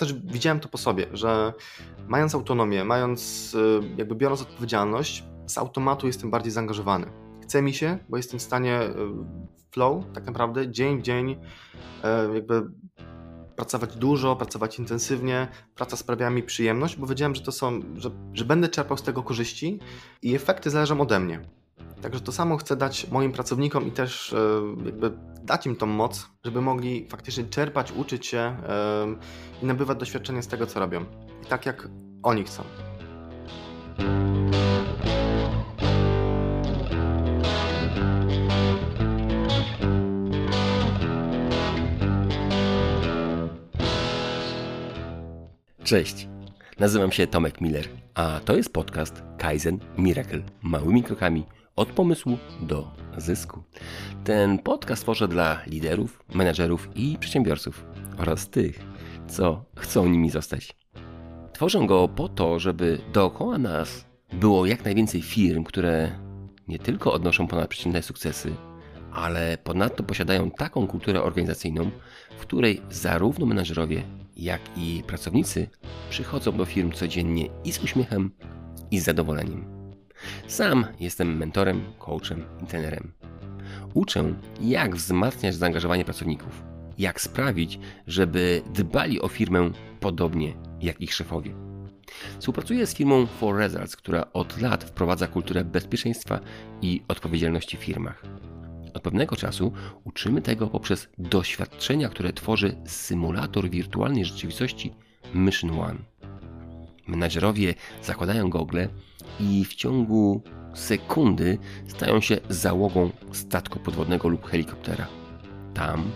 też widziałem to po sobie, że mając autonomię, mając, y, jakby biorąc odpowiedzialność, z automatu jestem bardziej zaangażowany. Chce mi się, bo jestem w stanie y, flow, tak naprawdę, dzień w dzień, y, jakby pracować dużo, pracować intensywnie. Praca sprawia mi przyjemność, bo wiedziałem, że to są, że, że będę czerpał z tego korzyści i efekty zależą ode mnie. Także to samo chcę dać moim pracownikom i też jakby dać im tą moc, żeby mogli faktycznie czerpać, uczyć się i nabywać doświadczenie z tego, co robią. I tak jak oni chcą. Cześć, nazywam się Tomek Miller, a to jest podcast Kaizen Miracle. Małymi krokami od pomysłu do zysku. Ten podcast tworzę dla liderów, menedżerów i przedsiębiorców oraz tych, co chcą nimi zostać. Tworzę go po to, żeby dookoła nas było jak najwięcej firm, które nie tylko odnoszą ponadprzeciętne sukcesy, ale ponadto posiadają taką kulturę organizacyjną, w której zarówno menedżerowie, jak i pracownicy przychodzą do firm codziennie i z uśmiechem, i z zadowoleniem. Sam jestem mentorem, coachem i trenerem. Uczę, jak wzmacniać zaangażowanie pracowników, jak sprawić, żeby dbali o firmę podobnie jak ich szefowie. Współpracuję z firmą For Results, która od lat wprowadza kulturę bezpieczeństwa i odpowiedzialności w firmach. Od pewnego czasu uczymy tego poprzez doświadczenia, które tworzy symulator wirtualnej rzeczywistości Mission One. Menadżerowie zakładają gogle i w ciągu sekundy stają się załogą statku podwodnego lub helikoptera. Tam,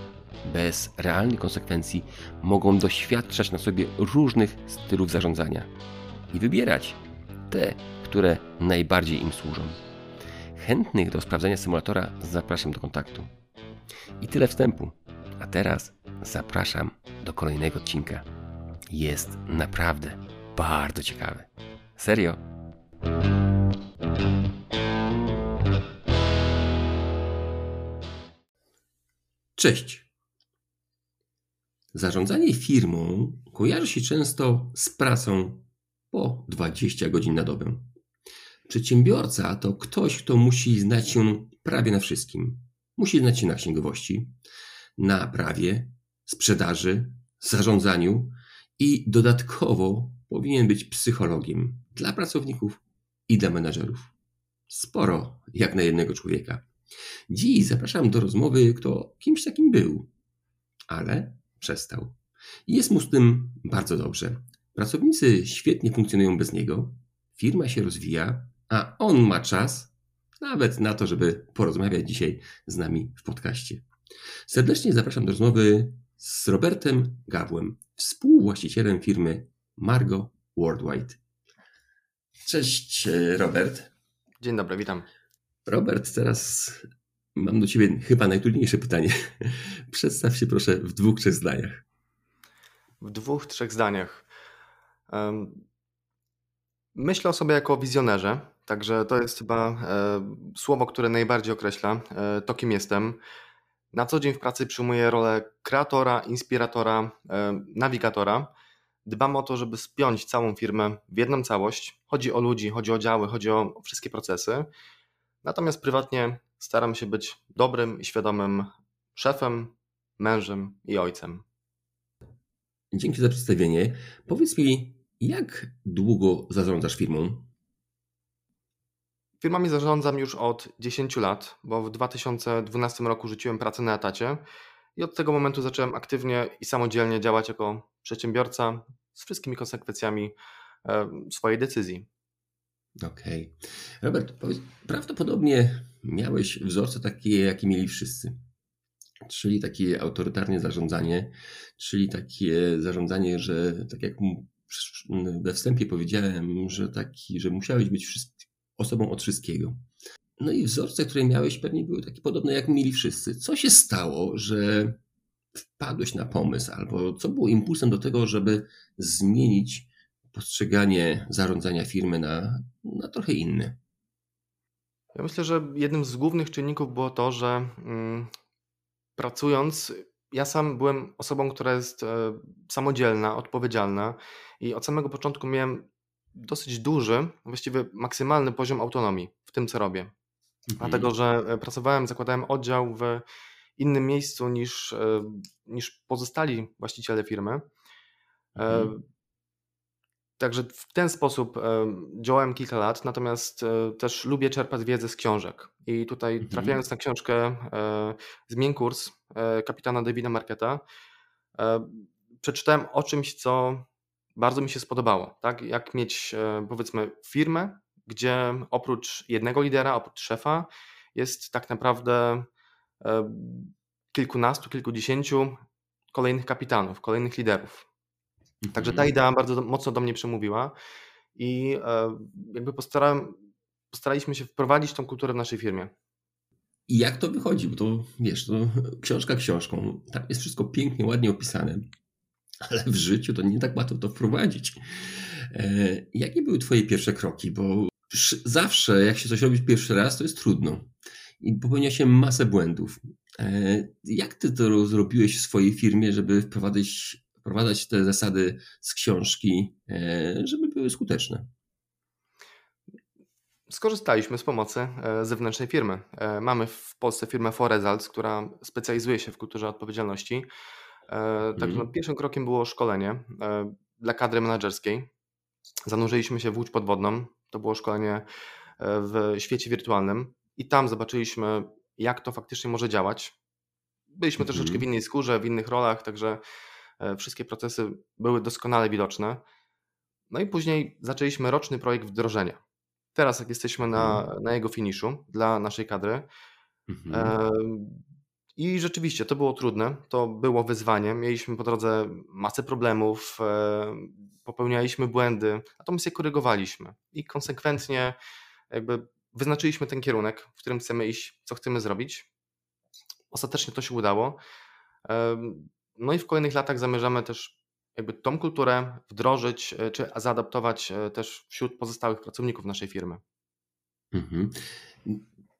bez realnych konsekwencji, mogą doświadczać na sobie różnych stylów zarządzania i wybierać te, które najbardziej im służą. Chętnych do sprawdzenia symulatora zapraszam do kontaktu. I tyle wstępu. A teraz zapraszam do kolejnego odcinka. Jest naprawdę bardzo ciekawy. Serio. Cześć. Zarządzanie firmą kojarzy się często z pracą po 20 godzin na dobę. Przedsiębiorca to ktoś, kto musi znać się prawie na wszystkim. Musi znać się na księgowości, na prawie, sprzedaży, zarządzaniu i dodatkowo powinien być psychologiem dla pracowników i dla menadżerów. Sporo jak na jednego człowieka. Dziś zapraszam do rozmowy, kto kimś takim był, ale przestał. Jest mu z tym bardzo dobrze. Pracownicy świetnie funkcjonują bez niego, firma się rozwija, a on ma czas nawet na to, żeby porozmawiać dzisiaj z nami w podcaście. Serdecznie zapraszam do rozmowy z Robertem Gawłem, współwłaścicielem firmy Margo Worldwide. Cześć, e, Robert. Dzień dobry, witam. Robert, teraz mam do Ciebie chyba najtrudniejsze pytanie. Przedstaw się proszę w dwóch, trzech zdaniach. W dwóch, trzech zdaniach. Myślę o sobie jako wizjonerze, także to jest chyba e, słowo, które najbardziej określa e, to, kim jestem. Na co dzień w pracy przyjmuję rolę kreatora, inspiratora, nawigatora dbamy o to, żeby spiąć całą firmę w jedną całość. Chodzi o ludzi, chodzi o działy, chodzi o wszystkie procesy. Natomiast prywatnie staram się być dobrym i świadomym szefem, mężem i ojcem. Dzięki za przedstawienie. Powiedz mi, jak długo zarządzasz firmą? Firmami zarządzam już od 10 lat, bo w 2012 roku rzuciłem pracę na etacie i od tego momentu zacząłem aktywnie i samodzielnie działać jako przedsiębiorca z wszystkimi konsekwencjami swojej decyzji. Okej. Okay. Robert, powiedz, prawdopodobnie miałeś wzorce takie, jakie mieli wszyscy. Czyli takie autorytarne zarządzanie, czyli takie zarządzanie, że tak jak we wstępie powiedziałem, że taki, że musiałeś być osobą od wszystkiego. No i wzorce, które miałeś, pewnie były takie podobne, jak mieli wszyscy. Co się stało, że wpadłeś na pomysł, albo co było impulsem do tego, żeby zmienić postrzeganie zarządzania firmy na, na trochę inne? Ja myślę, że jednym z głównych czynników było to, że mm, pracując ja sam byłem osobą, która jest e, samodzielna, odpowiedzialna i od samego początku miałem dosyć duży, właściwie maksymalny poziom autonomii w tym, co robię. Mhm. Dlatego, że e, pracowałem, zakładałem oddział w innym miejscu niż, e, niż pozostali właściciele firmy. Mhm. Także w ten sposób działałem kilka lat, natomiast też lubię czerpać wiedzę z książek. I tutaj mhm. trafiając na książkę Zmień kurs kapitana Davida Marketa, przeczytałem o czymś, co bardzo mi się spodobało. Tak? Jak mieć powiedzmy firmę, gdzie oprócz jednego lidera, oprócz szefa jest tak naprawdę kilkunastu, kilkudziesięciu kolejnych kapitanów, kolejnych liderów. Także ta mhm. idea bardzo mocno do mnie przemówiła i e, jakby postarałem, postaraliśmy się wprowadzić tą kulturę w naszej firmie. I jak to wychodzi? Bo to wiesz, to książka książką, tam jest wszystko pięknie, ładnie opisane, ale w życiu to nie tak łatwo to wprowadzić. E, jakie były Twoje pierwsze kroki? Bo zawsze, jak się coś robi pierwszy raz, to jest trudno i popełnia się masę błędów. E, jak Ty to zrobiłeś w swojej firmie, żeby wprowadzić wprowadzać te zasady z książki, e, żeby były skuteczne. Skorzystaliśmy z pomocy e, zewnętrznej firmy. Mamy w Polsce firmę Foresults, która specjalizuje się w kulturze odpowiedzialności. Także mm. no, pierwszym krokiem było szkolenie dla kadry menedżerskiej. Zanurzyliśmy się w łódź podwodną. To było szkolenie w świecie wirtualnym i tam zobaczyliśmy, jak to faktycznie może działać. Byliśmy mm. troszeczkę w innej skórze, w innych rolach, także E, wszystkie procesy były doskonale widoczne. No i później zaczęliśmy roczny projekt wdrożenia. Teraz, jak jesteśmy na, mhm. na jego finiszu dla naszej kadry. Mhm. I rzeczywiście to było trudne, to było wyzwanie. Mieliśmy po drodze masę problemów, e, popełnialiśmy błędy, natomiast je korygowaliśmy i konsekwentnie jakby wyznaczyliśmy ten kierunek, w którym chcemy iść, co chcemy zrobić. Ostatecznie to się udało. No i w kolejnych latach zamierzamy też jakby tą kulturę wdrożyć e, czy zaadaptować e, też wśród pozostałych pracowników naszej firmy. Mhm.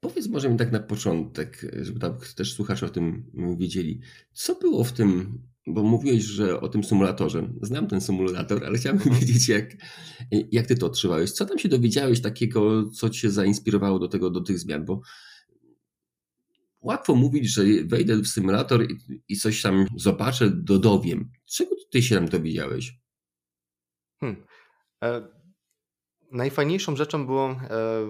Powiedz może mi tak na początek, żeby tak też słuchacze o tym wiedzieli, co było w tym, bo mówiłeś, że o tym symulatorze. Znam ten symulator, ale chciałbym mhm. wiedzieć, jak, jak ty to odczuwałeś. Co tam się dowiedziałeś takiego, co cię zainspirowało do tego, do tych zmian? Bo łatwo mówić, że wejdę w symulator i, coś tam zobaczę, dodowiem. Czego ty się tam dowiedziałeś? Hmm. E, najfajniejszą rzeczą było e,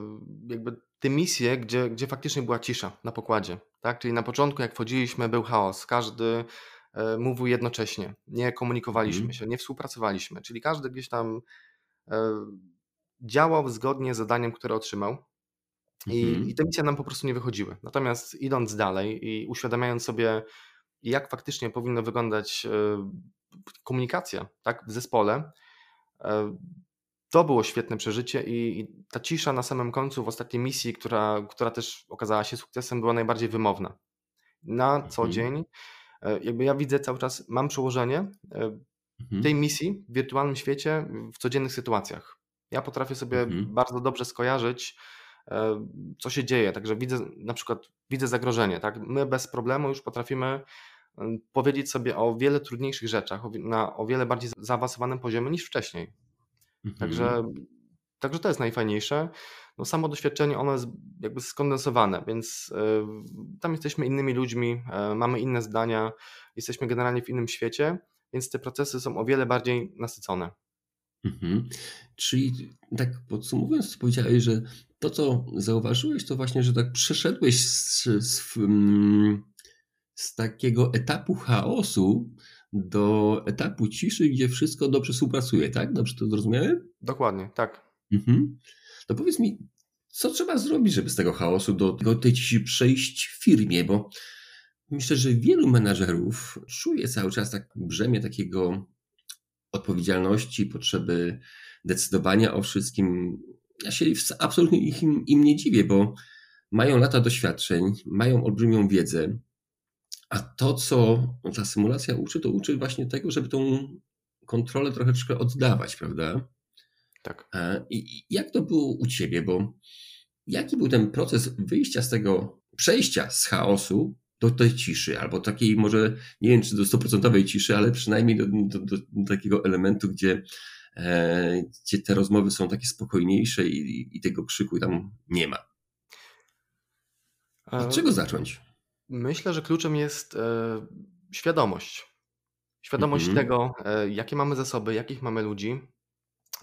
jakby te misje, gdzie, gdzie faktycznie była cisza na pokładzie. Tak? Czyli na początku, jak wchodziliśmy, był chaos. Każdy e, mówił jednocześnie. Nie komunikowaliśmy mm. się, nie współpracowaliśmy. Czyli każdy gdzieś tam e, działał zgodnie z zadaniem, które otrzymał. I, mhm. I te misje nam po prostu nie wychodziły. Natomiast idąc dalej i uświadamiając sobie, jak faktycznie powinna wyglądać e, komunikacja tak, w zespole, e, to było świetne przeżycie i, i ta cisza na samym końcu w ostatniej misji, która, która też okazała się sukcesem, była najbardziej wymowna. Na co mhm. dzień, e, jakby ja widzę cały czas, mam przełożenie mhm. tej misji w wirtualnym świecie w codziennych sytuacjach. Ja potrafię sobie mhm. bardzo dobrze skojarzyć, E, co się dzieje. Także widzę na przykład widzę zagrożenie. Tak? My bez problemu już potrafimy powiedzieć sobie o wiele trudniejszych rzeczach, na o wiele bardziej zaawansowanym poziomie niż wcześniej. Mhm. Także, także to jest najfajniejsze. No, samo doświadczenie ono jest jakby skondensowane, więc y, tam jesteśmy innymi ludźmi, y, mamy inne zdania, jesteśmy generalnie w innym świecie, więc te procesy są o wiele bardziej nasycone. Mhm. Czyli tak podsumowując, powiedziałeś, że to, co zauważyłeś, to właśnie, że tak przeszedłeś z, z, mm, z takiego etapu chaosu do etapu ciszy, gdzie wszystko dobrze współpracuje, tak? Dobrze to zrozumiałem? Dokładnie, tak. Mhm. To powiedz mi, co trzeba zrobić, żeby z tego chaosu do, do tej ciszy przejść w firmie, bo myślę, że wielu menadżerów czuje cały czas tak brzemię takiego odpowiedzialności, potrzeby decydowania o wszystkim. Ja się absolutnie im, im nie dziwię, bo mają lata doświadczeń, mają olbrzymią wiedzę, a to, co ta symulacja uczy, to uczy właśnie tego, żeby tą kontrolę troszeczkę oddawać, prawda? Tak. I jak to było u ciebie? Bo jaki był ten proces wyjścia z tego, przejścia z chaosu do tej ciszy, albo takiej może, nie wiem czy do stuprocentowej ciszy, ale przynajmniej do, do, do, takiego elementu, gdzie, e, gdzie te rozmowy są takie spokojniejsze i, i tego krzyku tam nie ma. Od czego zacząć? Myślę, że kluczem jest e, świadomość. Świadomość mhm. tego, e, jakie mamy zasoby, jakich mamy ludzi.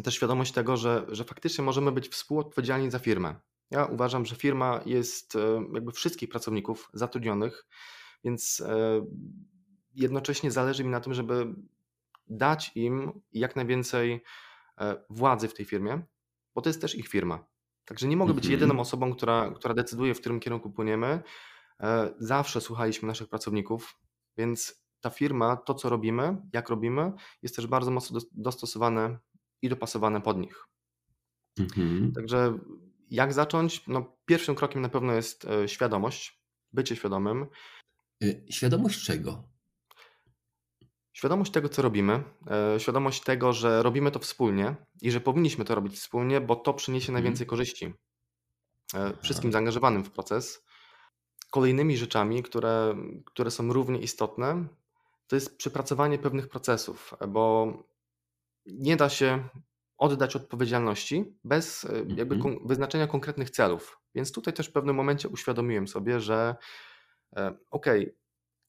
Też świadomość tego, że, że faktycznie możemy być współodpowiedzialni za firmę. Ja uważam, że firma jest e, jakby wszystkich pracowników zatrudnionych, więc jednocześnie zależy mi na tym, żeby dać im jak najwięcej władzy w tej firmie, bo to jest też ich firma. Także nie mogę być mhm. jedyną osobą, która, która decyduje, w którym kierunku płyniemy. Zawsze słuchaliśmy naszych pracowników, więc ta firma, to co robimy, jak robimy, jest też bardzo mocno dostosowane i dopasowane pod nich. Mhm. Także jak zacząć? No, pierwszym krokiem na pewno jest e, świadomość, bycie świadomym. Y, świadomość czego? Świadomość tego, co robimy, e, świadomość tego, że robimy to wspólnie i że powinniśmy to robić wspólnie, bo to przyniesie mhm. najwięcej korzyści e, wszystkim zaangażowanym w proces. Kolejnymi rzeczami, które, które są równie istotne, to jest przepracowanie pewnych procesów, bo nie da się oddać odpowiedzialności bez e, jakby mhm. wyznaczenia konkretnych celów. Więc tutaj też w pewnym momencie uświadomiłem sobie, że e, okej, okay,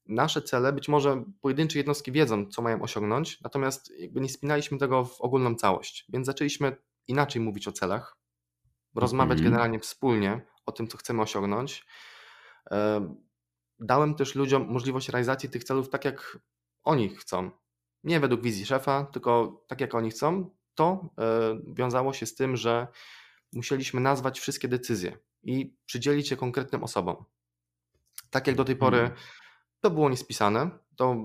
nasze cele, być może pojedyncze jednostki wiedzą, co mają osiągnąć, natomiast jakby nie spinaliśmy tego w ogólną całość. Więc zaczęliśmy inaczej mówić o celach, rozmawiać mhm. generalnie wspólnie o tym, co chcemy osiągnąć. Dałem też ludziom możliwość realizacji tych celów tak, jak oni chcą. Nie według wizji szefa, tylko tak, jak oni chcą, to e, wiązało się z tym, że musieliśmy nazwać wszystkie decyzje i przydzielić je konkretnym osobom. Tak jak do tej pory mhm. to było niespisane, to,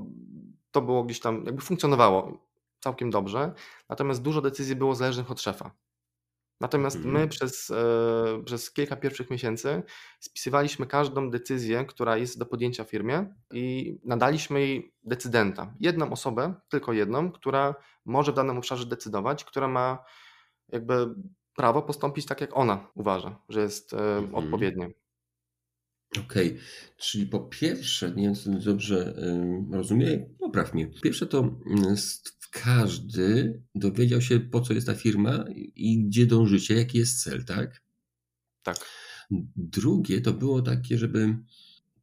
to było gdzieś tam, jakby funkcjonowało całkiem dobrze, natomiast dużo decyzji było zależnych od szefa. Natomiast my mhm. przez, e, przez kilka pierwszych miesięcy spisywaliśmy każdą decyzję, która jest do podjęcia firmie i nadaliśmy jej decydenta. Jedną osobę, tylko jedną, która może w danym obszarze decydować, która ma jakby prawo postąpić tak, jak ona uważa, że jest e, mhm. odpowiednie. Okej, okay. czyli po pierwsze, nie wiem, czy dobrze rozumiem, popraw mnie. Pierwsze to mm, każdy dowiedział się, po co jest ta firma i gdzie dążycie, jaki jest cel, tak? Tak. Drugie to było takie, żeby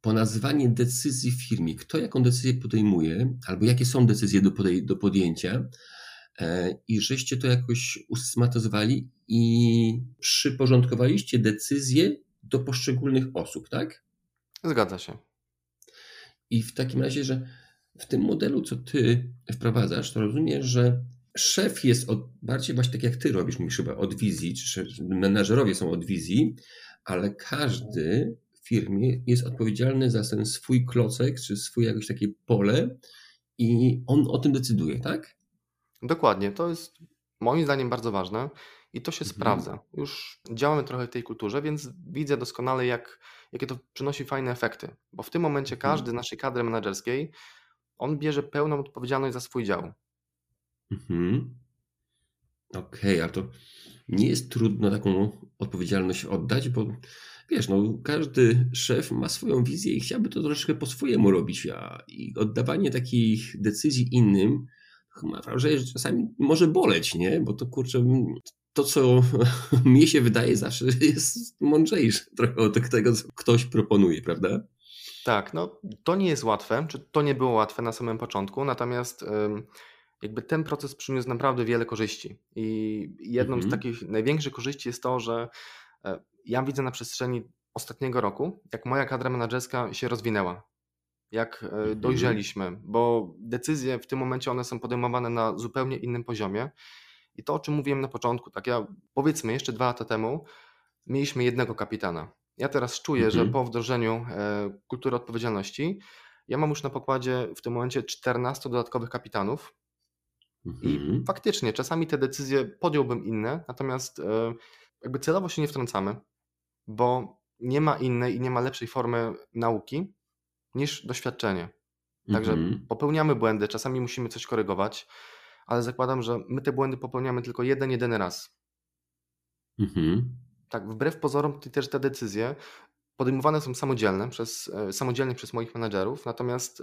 ponazywanie decyzji w firmie, kto jaką decyzję podejmuje, albo jakie są decyzje do, podej- do podjęcia, e, i żeście to jakoś usystematyzowali i przyporządkowaliście decyzje do poszczególnych osób, tak? Zgadza się. I w takim razie, że w tym modelu, co ty wprowadzasz, to rozumiesz, że szef jest od, bardziej właśnie tak jak ty robisz, mówisz chyba od wizji, czy menadżerowie są od wizji, ale każdy w firmie jest odpowiedzialny za ten swój klocek, czy swój jakieś takie pole i on o tym decyduje, tak? Dokładnie. To jest moim zdaniem bardzo ważne i to się mhm. sprawdza. Już działamy trochę w tej kulturze, więc widzę doskonale, jak, jakie to przynosi fajne efekty. Bo w tym momencie mhm. każdy z naszej kadry menedżerskiej on bierze pełną odpowiedzialność za swój dział. Mhm. Okej, okay, a to nie jest trudno taką odpowiedzialność oddać, bo wiesz, no, każdy szef ma swoją wizję i chciałby to troszeczkę po swojemu robić, a i oddawanie takich decyzji innym mam wrażenie, że czasami może boleć, nie? Bo to kurczę, to co mnie się wydaje zawsze jest mądrzejsze trochę od tego, co ktoś proponuje, prawda? Tak, no to nie jest łatwe, czy to nie było łatwe na samym początku, natomiast jakby ten proces przyniósł naprawdę wiele korzyści. I jedną mhm. z takich największych korzyści jest to, że e, ja widzę na przestrzeni ostatniego roku, jak moja kadra menedżerska się rozwinęła, jak e, mhm. dojrzeliśmy, bo decyzje w tym momencie one są podejmowane na zupełnie innym poziomie. I to, o czym mówiłem na początku, tak ja powiedzmy jeszcze dwa lata temu mieliśmy jednego kapitana. Ja teraz czuję, mhm. że po wdrożeniu e, kultury odpowiedzialności, ja mam już na pokładzie w tym momencie 14 dodatkowych kapitanów. Mhm. I faktycznie czasami te decyzje podjąłbym inne, natomiast e, jakby celowo się nie wtrącamy, bo nie ma innej i nie ma lepszej formy nauki niż doświadczenie. Także mhm. popełniamy błędy, czasami musimy coś korygować, ale zakładam, że my te błędy popełniamy tylko jeden, jedyny raz. Mhm tak, wbrew pozorom też te decyzje podejmowane są samodzielne przez, samodzielnie przez moich menedżerów, natomiast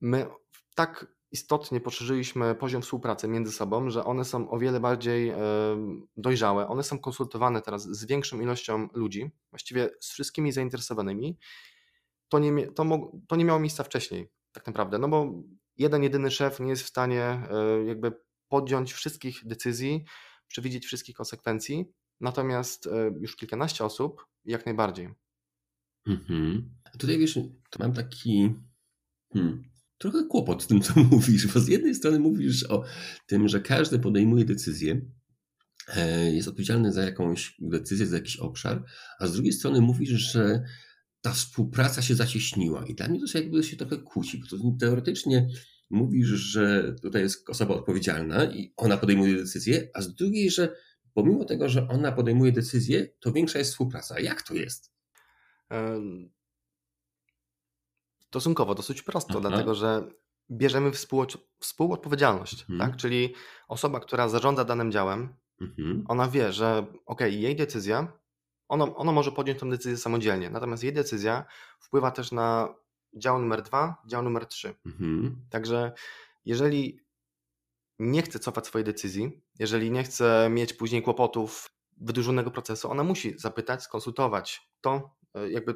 my tak istotnie poszerzyliśmy poziom współpracy między sobą, że one są o wiele bardziej dojrzałe. One są konsultowane teraz z większą ilością ludzi, właściwie z wszystkimi zainteresowanymi. To nie, to, to nie miało miejsca wcześniej, tak naprawdę, no bo jeden, jedyny szef nie jest w stanie e, jakby podjąć wszystkich decyzji, przewidzieć wszystkich konsekwencji, natomiast e, już kilkanaście osób jak najbardziej. Mhm. Tutaj wiesz, mam taki. Hmm trochę kłopot z tym, co mówisz, bo z jednej strony mówisz o tym, że każdy podejmuje decyzję, e, jest odpowiedzialny za jakąś decyzję, za jakiś obszar, a z drugiej strony mówisz, że ta współpraca się zacieśniła. I dla mnie to jakby się trochę kłóci, bo to teoretycznie mówisz, że tutaj jest osoba odpowiedzialna i ona podejmuje decyzję, a z drugiej, że pomimo tego, że ona podejmuje decyzję, to większa jest współpraca. Jak to jest? Stosunkowo dosyć prosto, Aha. dlatego że bierzemy współodpowiedzialność, mhm. tak? Czyli osoba, która zarządza danym działem, mhm. ona wie, że ok, jej decyzja, ona, ona może podjąć tę decyzję samodzielnie, natomiast jej decyzja wpływa też na dział numer dwa, dział numer trzy. Mhm. Także jeżeli nie chce cofać swojej decyzji, jeżeli nie chce mieć później kłopotów wydłużonego procesu, ona musi zapytać, skonsultować to, e, jakby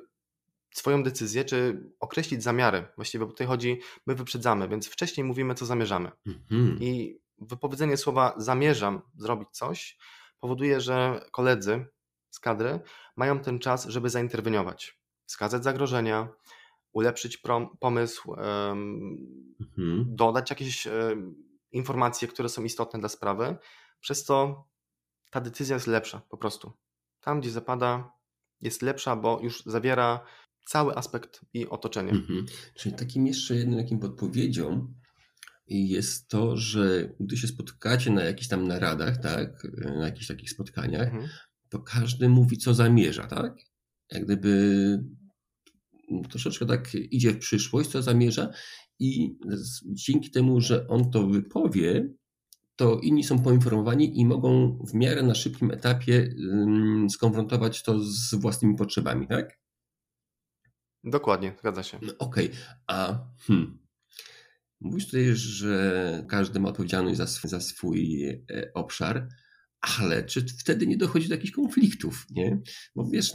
swoją decyzję, czy określić zamiary. Właściwie bo tutaj chodzi, my wyprzedzamy, więc wcześniej mówimy, co zamierzamy. Mhm. I wypowiedzenie słowa zamierzam zrobić coś powoduje, że koledzy z kadry mają ten czas, żeby zainterweniować, wskazać zagrożenia, ulepszyć pomysł, mhm. dodać jakieś informacje, które są istotne dla sprawy. Przez to ta decyzja jest lepsza po prostu. Tam, gdzie zapada, jest lepsza, bo już zawiera cały aspekt i otoczenie. Mhm. Czyli takim jeszcze jednym takim podpowiedzią jest to, że gdy się spotkacie na jakichś tam naradach, tak, na jakichś takich spotkaniach, mhm. to każdy mówi, co zamierza, tak? Jak gdyby troszeczkę tak idzie w przyszłość, co zamierza i dzięki temu, że on to wypowie, to inni są poinformowani i mogą w miarę na szybkim etapie skonfrontować to z własnymi potrzebami, tak? Dokładnie, zgadza się. No, Okej, okay. a hmm. mówisz tutaj, że każdy ma odpowiedzialność za swój, za swój e, obszar, ale czy wtedy nie dochodzi do jakichś konfliktów, nie? Bo wiesz,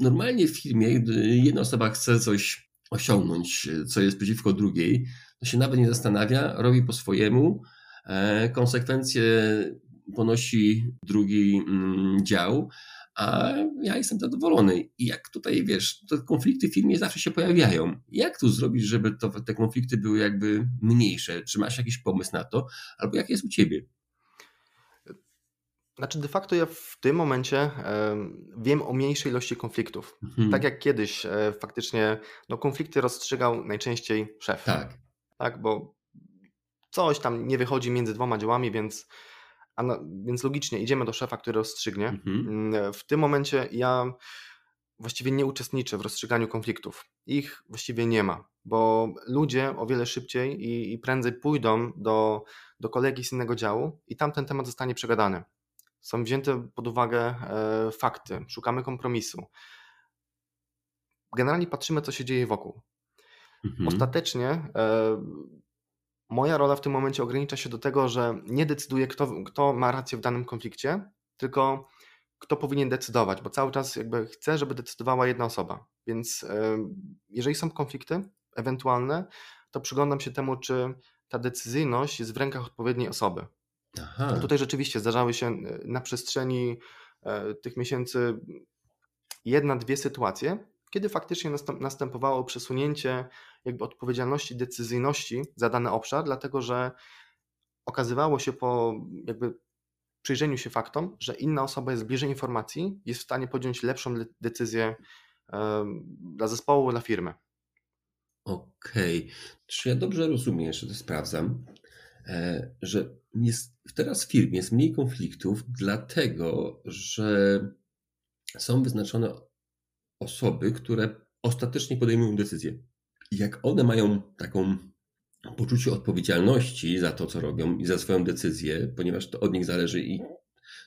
normalnie w firmie, gdy jedna osoba chce coś osiągnąć, co jest przeciwko drugiej, to się nawet nie zastanawia, robi po swojemu, e, konsekwencje ponosi drugi mm, dział, a ja jestem zadowolony. I jak tutaj, wiesz, te konflikty w firmie zawsze się pojawiają. Jak tu zrobić, żeby to, te konflikty były jakby mniejsze? Czy masz jakiś pomysł na to? Albo jak jest u ciebie? Znaczy, de facto ja w tym momencie e, wiem o mniejszej ilości konfliktów. Mhm. Tak jak kiedyś e, faktycznie no, konflikty rozstrzygał najczęściej szef. Tak. Tak, bo coś tam nie wychodzi między dwoma działami, więc a no, więc logicznie idziemy do szefa, który rozstrzygnie. Mhm. Mm, w tym momencie ja właściwie nie uczestniczę w rozstrzyganiu konfliktów. Ich właściwie nie ma, bo ludzie o wiele szybciej i, i prędzej pójdą do, do kolegi z innego działu i tam ten temat zostanie przegadany. Są wzięte pod uwagę e, fakty, szukamy kompromisu. Generalnie patrzymy, co się dzieje wokół. Mhm. Ostatecznie e, moja rola w tym momencie ogranicza się do tego, że nie decyduję, kto, kto ma rację w danym konflikcie, tylko kto powinien decydować, bo cały czas jakby chcę, żeby decydowała jedna osoba. Więc jeżeli są konflikty ewentualne, to przyglądam się temu, czy ta decyzyjność jest w rękach odpowiedniej osoby. Aha. Tutaj rzeczywiście zdarzały się e, na przestrzeni e, tych miesięcy jedna, dwie sytuacje, kiedy faktycznie następowało przesunięcie jakby odpowiedzialności, decyzyjności za dany obszar, dlatego że okazywało się po jakby przyjrzeniu się faktom, że inna osoba jest bliżej informacji, jest w stanie podjąć lepszą decyzję dla zespołu, dla firmy. Okej. Okay. Czy ja dobrze rozumiem, że to sprawdzam, e, że jest, teraz w firmie jest mniej konfliktów, dlatego że są wyznaczone osoby, które ostatecznie podejmują decyzje. Jak one mają taką poczucie odpowiedzialności za to, co robią i za swoją decyzję, ponieważ to od nich zależy i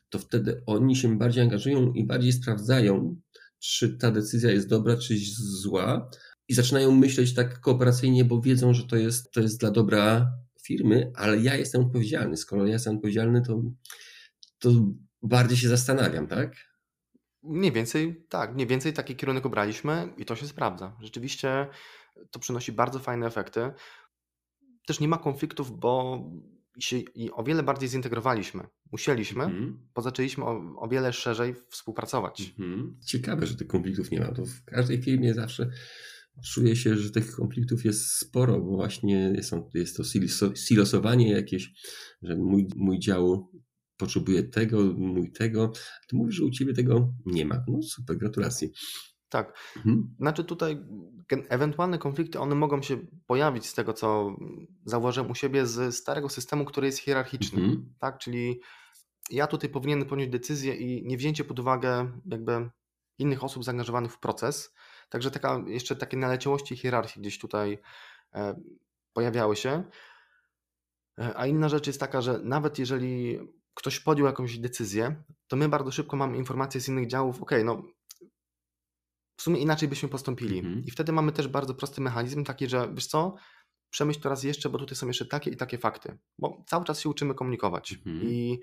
to wtedy oni się bardziej angażują i bardziej sprawdzają, czy ta decyzja jest dobra, czy zła i zaczynają myśleć tak kooperacyjnie, bo wiedzą, że to jest, to jest dla dobra firmy, ale ja jestem odpowiedzialny. Skoro ja jestem odpowiedzialny, to, to bardziej się zastanawiam, tak? Mniej więcej, tak, mniej więcej taki kierunek obraliśmy i to się sprawdza. Rzeczywiście to przynosi bardzo fajne efekty. Też nie ma konfliktów, bo się o wiele bardziej zintegrowaliśmy. Musieliśmy, mhm. bo zaczęliśmy o, o, wiele szerzej współpracować. Mhm. Ciekawe, że tych konfliktów nie ma. To w każdej firmie zawsze czuję się, że tych konfliktów jest sporo, bo właśnie jest, jest to silosowanie jakieś, że mój, mój dział potrzebuje tego, mój tego. Ty mówisz, że u ciebie tego nie ma. No super, gratulacje. Tak. Mhm. Znaczy tutaj ewentualne konflikty, one mogą się pojawić z tego, co zauważyłem u siebie z starego systemu, który jest hierarchiczny. Mhm. Tak, czyli ja tutaj powinienem podjąć decyzję i nie wzięcie pod uwagę jakby innych osób zaangażowanych w proces. Także taka, jeszcze takie naleciałości hierarchii gdzieś tutaj e, pojawiały się. E, a inna rzecz jest taka, że nawet jeżeli ktoś podjął jakąś decyzję, to my bardzo szybko mamy informacje z innych działów, ok, no w sumie inaczej byśmy postąpili. Mhm. I wtedy mamy też bardzo prosty mechanizm, taki, że wiesz co, przemyśl to raz jeszcze, bo tutaj są jeszcze takie i takie fakty. Bo cały czas się uczymy komunikować. Mhm. I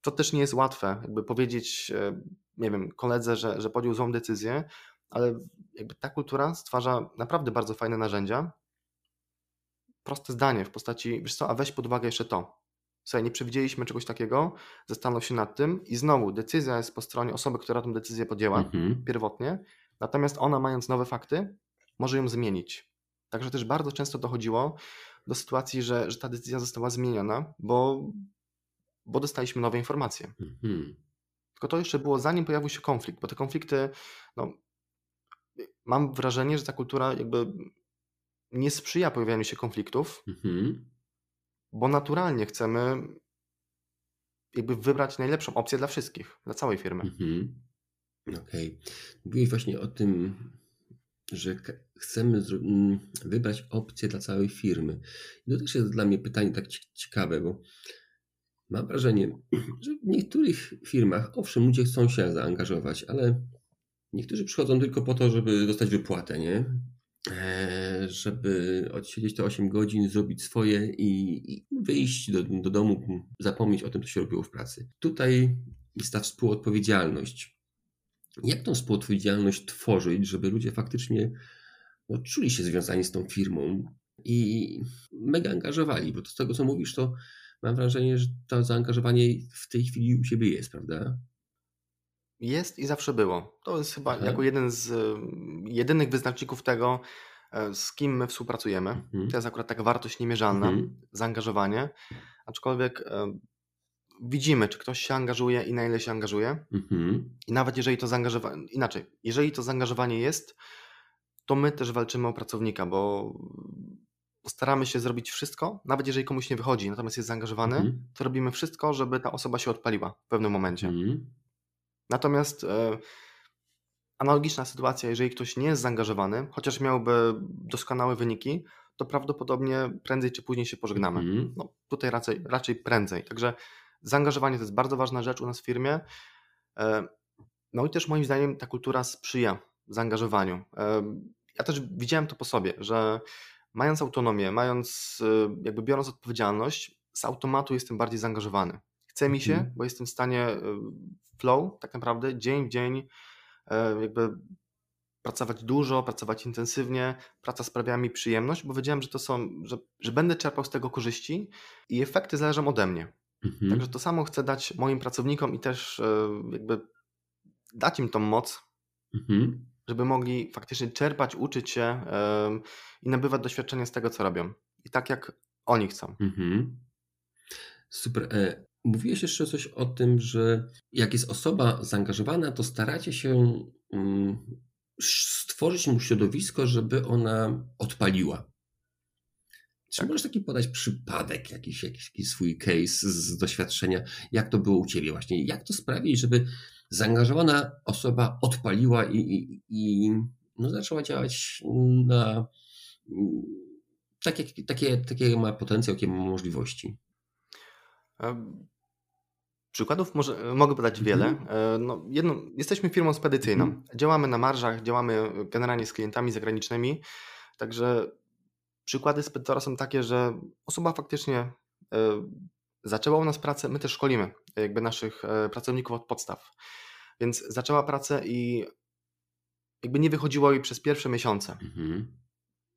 to też nie jest łatwe, jakby powiedzieć, e, nie wiem, koledze, że, że podjął złą decyzję, ale jakby ta kultura stwarza naprawdę bardzo fajne narzędzia. Proste zdanie w postaci, wiesz co, a weź pod uwagę jeszcze to. Słuchaj, nie przewidzieliśmy czegoś takiego, zastanów się nad tym i znowu decyzja jest po stronie osoby, która tę decyzję podjęła mhm. pierwotnie, natomiast ona mając nowe fakty, może ją zmienić. Także też bardzo często dochodziło do sytuacji, że, że ta decyzja została zmieniona, bo, bo dostaliśmy nowe informacje. Mhm. Tylko to jeszcze było zanim pojawił się konflikt, bo te konflikty, no, mam wrażenie, że ta kultura jakby nie sprzyja pojawianiu się konfliktów, mhm bo naturalnie chcemy jakby wybrać najlepszą opcję dla wszystkich, dla całej firmy. Mhm. Okej. Okay. Mówiłeś właśnie o tym, że chcemy mm, wybrać opcję dla całej firmy. I to też jest dla mnie pytanie tak ciekawe, bo mam wrażenie, że w niektórych firmach, owszem, ludzie chcą się zaangażować, ale niektórzy przychodzą tylko po to, żeby dostać wypłatę, nie? E, żeby odsiedzieć te 8 godzin, zrobić swoje i, i wyjść do, do domu, zapomnieć o tym, co się robiło w pracy. Tutaj jest ta współodpowiedzialność. Jak tą współodpowiedzialność tworzyć, żeby ludzie faktycznie no, czuli się związani z tą firmą i mega angażowali, bo z tego, co mówisz, to mam wrażenie, że to zaangażowanie w tej chwili u siebie jest, prawda? Jest i zawsze było. To jest chyba jako jeden z jedynych wyznaczników tego, e, z kim my współpracujemy. Mhm. To jest akurat taka wartość niemierzalna, mhm. zaangażowanie. Aczkolwiek e, widzimy, czy ktoś się angażuje i na ile się angażuje. Mhm. I nawet jeżeli to zaangażowanie, inaczej, jeżeli to zaangażowanie jest, to my też walczymy o pracownika, bo staramy się zrobić wszystko, nawet jeżeli komuś nie wychodzi, natomiast jest zaangażowany, mhm. to robimy wszystko, żeby ta osoba się odpaliła w pewnym momencie. Natomiast e, analogiczna sytuacja, jeżeli ktoś nie jest zaangażowany, chociaż miałby doskonałe wyniki, to prawdopodobnie prędzej czy później się pożegnamy. Mm. No, tutaj raczej, raczej prędzej. Także zaangażowanie to jest bardzo ważna rzecz u nas w firmie. E, no i też moim zdaniem ta kultura sprzyja zaangażowaniu. E, ja też widziałem to po sobie, że mając autonomię, mając, jakby biorąc odpowiedzialność, z automatu jestem bardziej zaangażowany. Chce mi się, mhm. bo jestem w stanie flow, tak naprawdę, dzień w dzień, e, jakby pracować dużo, pracować intensywnie. Praca sprawia mi przyjemność, bo wiedziałem, że to są, że, że będę czerpał z tego korzyści i efekty zależą ode mnie. Mhm. Także to samo chcę dać moim pracownikom i też e, jakby dać im tą moc, mhm. żeby mogli faktycznie czerpać, uczyć się i nabywać doświadczenia z tego, co robią. I tak jak oni chcą. Mhm. Super. Mówiłeś jeszcze coś o tym, że jak jest osoba zaangażowana, to staracie się mm, stworzyć mu środowisko, żeby ona odpaliła. Czy tak. możesz taki podać przypadek, jakiś, jakiś, jakiś swój case z doświadczenia, jak to było u Ciebie właśnie? Jak to sprawić, żeby zaangażowana osoba odpaliła i, i, i no, zaczęła działać na tak, jak, takie, takie ma potencjał, jakie ma możliwości? Przykładów może, mogę podać wiele. Mhm. No, jedno, jesteśmy firmą spedycyjną. Mhm. Działamy na marżach, działamy generalnie z klientami zagranicznymi. Także przykłady spedytora są takie, że osoba faktycznie zaczęła u nas pracę, my też szkolimy jakby naszych pracowników od podstaw. Więc zaczęła pracę i jakby nie wychodziło jej przez pierwsze miesiące. Mhm.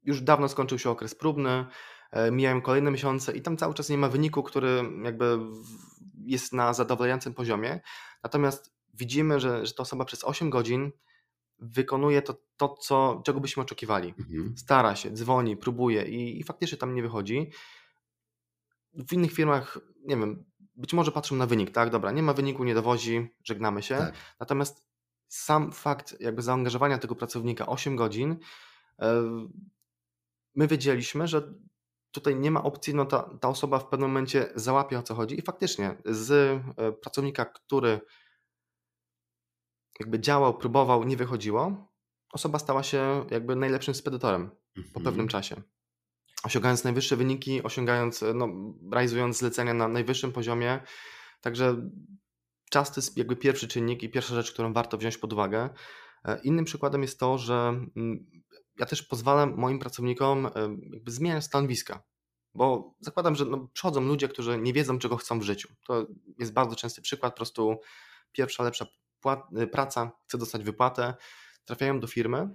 Już dawno skończył się okres próbny, e, mijają kolejne miesiące i tam cały czas nie ma wyniku, który jakby jest na zadowalającym poziomie. Natomiast widzimy, że, że ta osoba przez 8 godzin wykonuje to, to co, czego byśmy oczekiwali. Mhm. Stara się, dzwoni, próbuje i, i faktycznie tam nie wychodzi. W innych firmach, nie wiem, być może patrzą na wynik, tak, dobra, nie ma wyniku, nie dowozi, żegnamy się. Tak. Natomiast sam fakt jakby zaangażowania tego pracownika 8 godzin, e, my wiedzieliśmy, że tutaj nie ma opcji, no ta, ta osoba w pewnym momencie załapie o co chodzi i faktycznie z e, pracownika, który jakby działał, próbował, nie wychodziło, osoba stała się jakby najlepszym spedytorem mhm. po pewnym czasie. Osiągając najwyższe wyniki, osiągając, no, realizując zlecenia na najwyższym poziomie. Także czas to jest jakby pierwszy czynnik i pierwsza rzecz, którą warto wziąć pod uwagę. E, innym przykładem jest to, że mm, ja też pozwalam moim pracownikom e, jakby zmieniać stanowiska, bo zakładam, że no, przychodzą ludzie, którzy nie wiedzą, czego chcą w życiu. To jest bardzo częsty przykład, po prostu pierwsza, lepsza e, praca, chce dostać wypłatę, trafiają do firmy,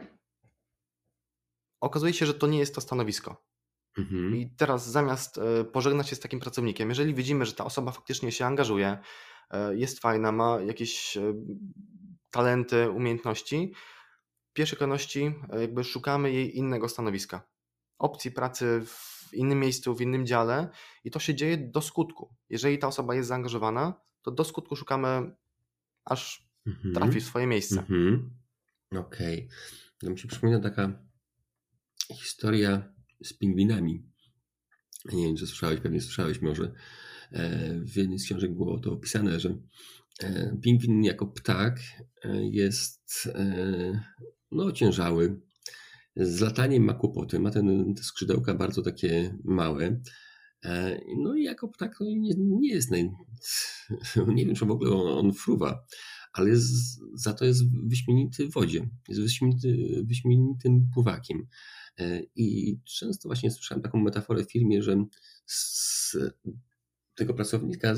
okazuje się, że to nie jest to stanowisko. Mhm. I teraz zamiast pożegnać się z takim pracownikiem, jeżeli widzimy, że ta osoba faktycznie się angażuje, E, jest fajna, ma jakieś e, talenty, umiejętności, pierwszej kolejności e, jakby szukamy jej innego stanowiska, opcji pracy w innym miejscu, w innym dziale i to się dzieje do skutku. Jeżeli ta osoba jest zaangażowana, to do skutku szukamy, aż mhm. trafi w swoje miejsce. Mhm. Okej. Okay. No mi się przypomina taka historia z pingwinami. Nie wiem, czy słyszałeś, pewnie słyszałeś może. E, w jednej z książek było to opisane, że e, pingwin jako ptak jest no, ociężały, z lataniem ma kłopoty, ma ten, te skrzydełka bardzo takie małe. No i jako ptak no, nie, nie jest, naj... nie wiem, czy w ogóle on, on fruwa, ale jest, za to jest wyśmienity w wodzie, jest wyśmienity, wyśmienitym pływakiem. I często właśnie słyszałem taką metaforę w firmie, że z tego pracownika,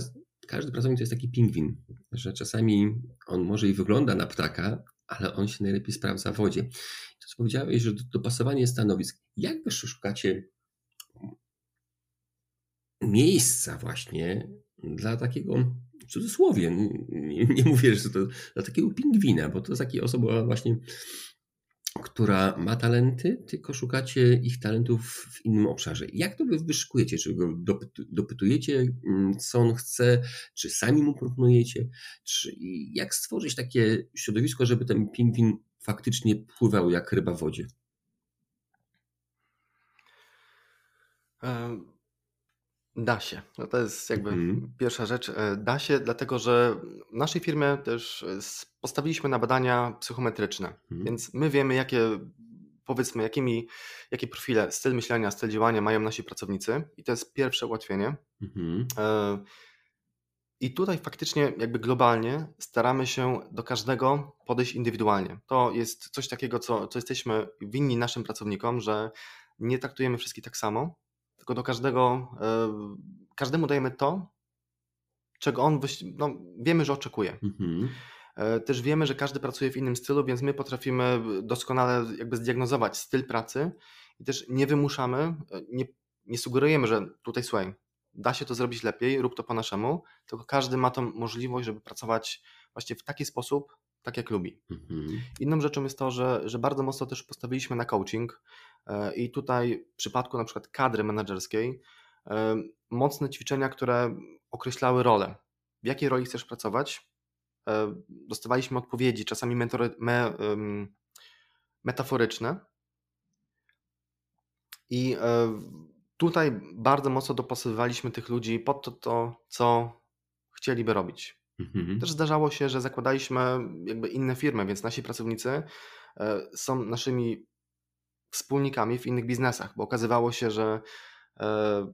każdy pracownik to jest taki pingwin, że czasami on może i wygląda na ptaka, ale on się najlepiej sprawdza w wodzie. To, co powiedziałeś, że dopasowanie stanowisk. Jak wy szukacie miejsca właśnie dla takiego, w cudzysłowie, nie, nie mówię, że to dla takiego pingwina, bo to jest taka osoba właśnie która ma talenty, tylko szukacie ich talentów w innym obszarze. Jak to wy wyszukujecie? Czy go dopytujecie, mm, co on chce, czy sami mu proponujecie? Czy jak stworzyć takie środowisko, żeby ten pingwin faktycznie pływał jak ryba w wodzie? Da się. No to jest jakby mhm. pierwsza rzecz. E, da się, dlatego że w naszej firmie też e, postawiliśmy na badania psychometryczne, mhm. więc my wiemy, jakie powiedzmy, jakimi, jakie profile, styl myślenia, styl działania mają nasi pracownicy i to jest pierwsze ułatwienie. Mhm. E, I tutaj faktycznie jakby globalnie staramy się do każdego podejść indywidualnie. To jest coś takiego, co, co jesteśmy winni naszym pracownikom, że nie traktujemy wszystkich tak samo, tylko do każdego, e, każdemu dajemy to, czego on, no, wiemy, że oczekuje. Mhm. E, też wiemy, że każdy pracuje w innym stylu, więc my potrafimy doskonale jakby zdiagnozować styl pracy i też nie wymuszamy, e, nie, nie sugerujemy, że tutaj słuchaj, da się to zrobić lepiej, rób to po naszemu, tylko każdy ma tą możliwość, żeby pracować właśnie w taki sposób, tak jak lubi. Mhm. Inną rzeczą jest to, że, że bardzo mocno też postawiliśmy na coaching i tutaj w przypadku na przykład kadry menedżerskiej e, mocne ćwiczenia, które określały rolę. W jakiej roli chcesz pracować? E, dostawaliśmy odpowiedzi, czasami mentory, me, metaforyczne. I tutaj bardzo mocno dopasowywaliśmy tych ludzi pod to, to co chcieliby robić. Mhm. Też zdarzało się, że zakładaliśmy jakby inne firmy, więc nasi pracownicy e, są naszymi wspólnikami w innych biznesach, bo okazywało się, że, e,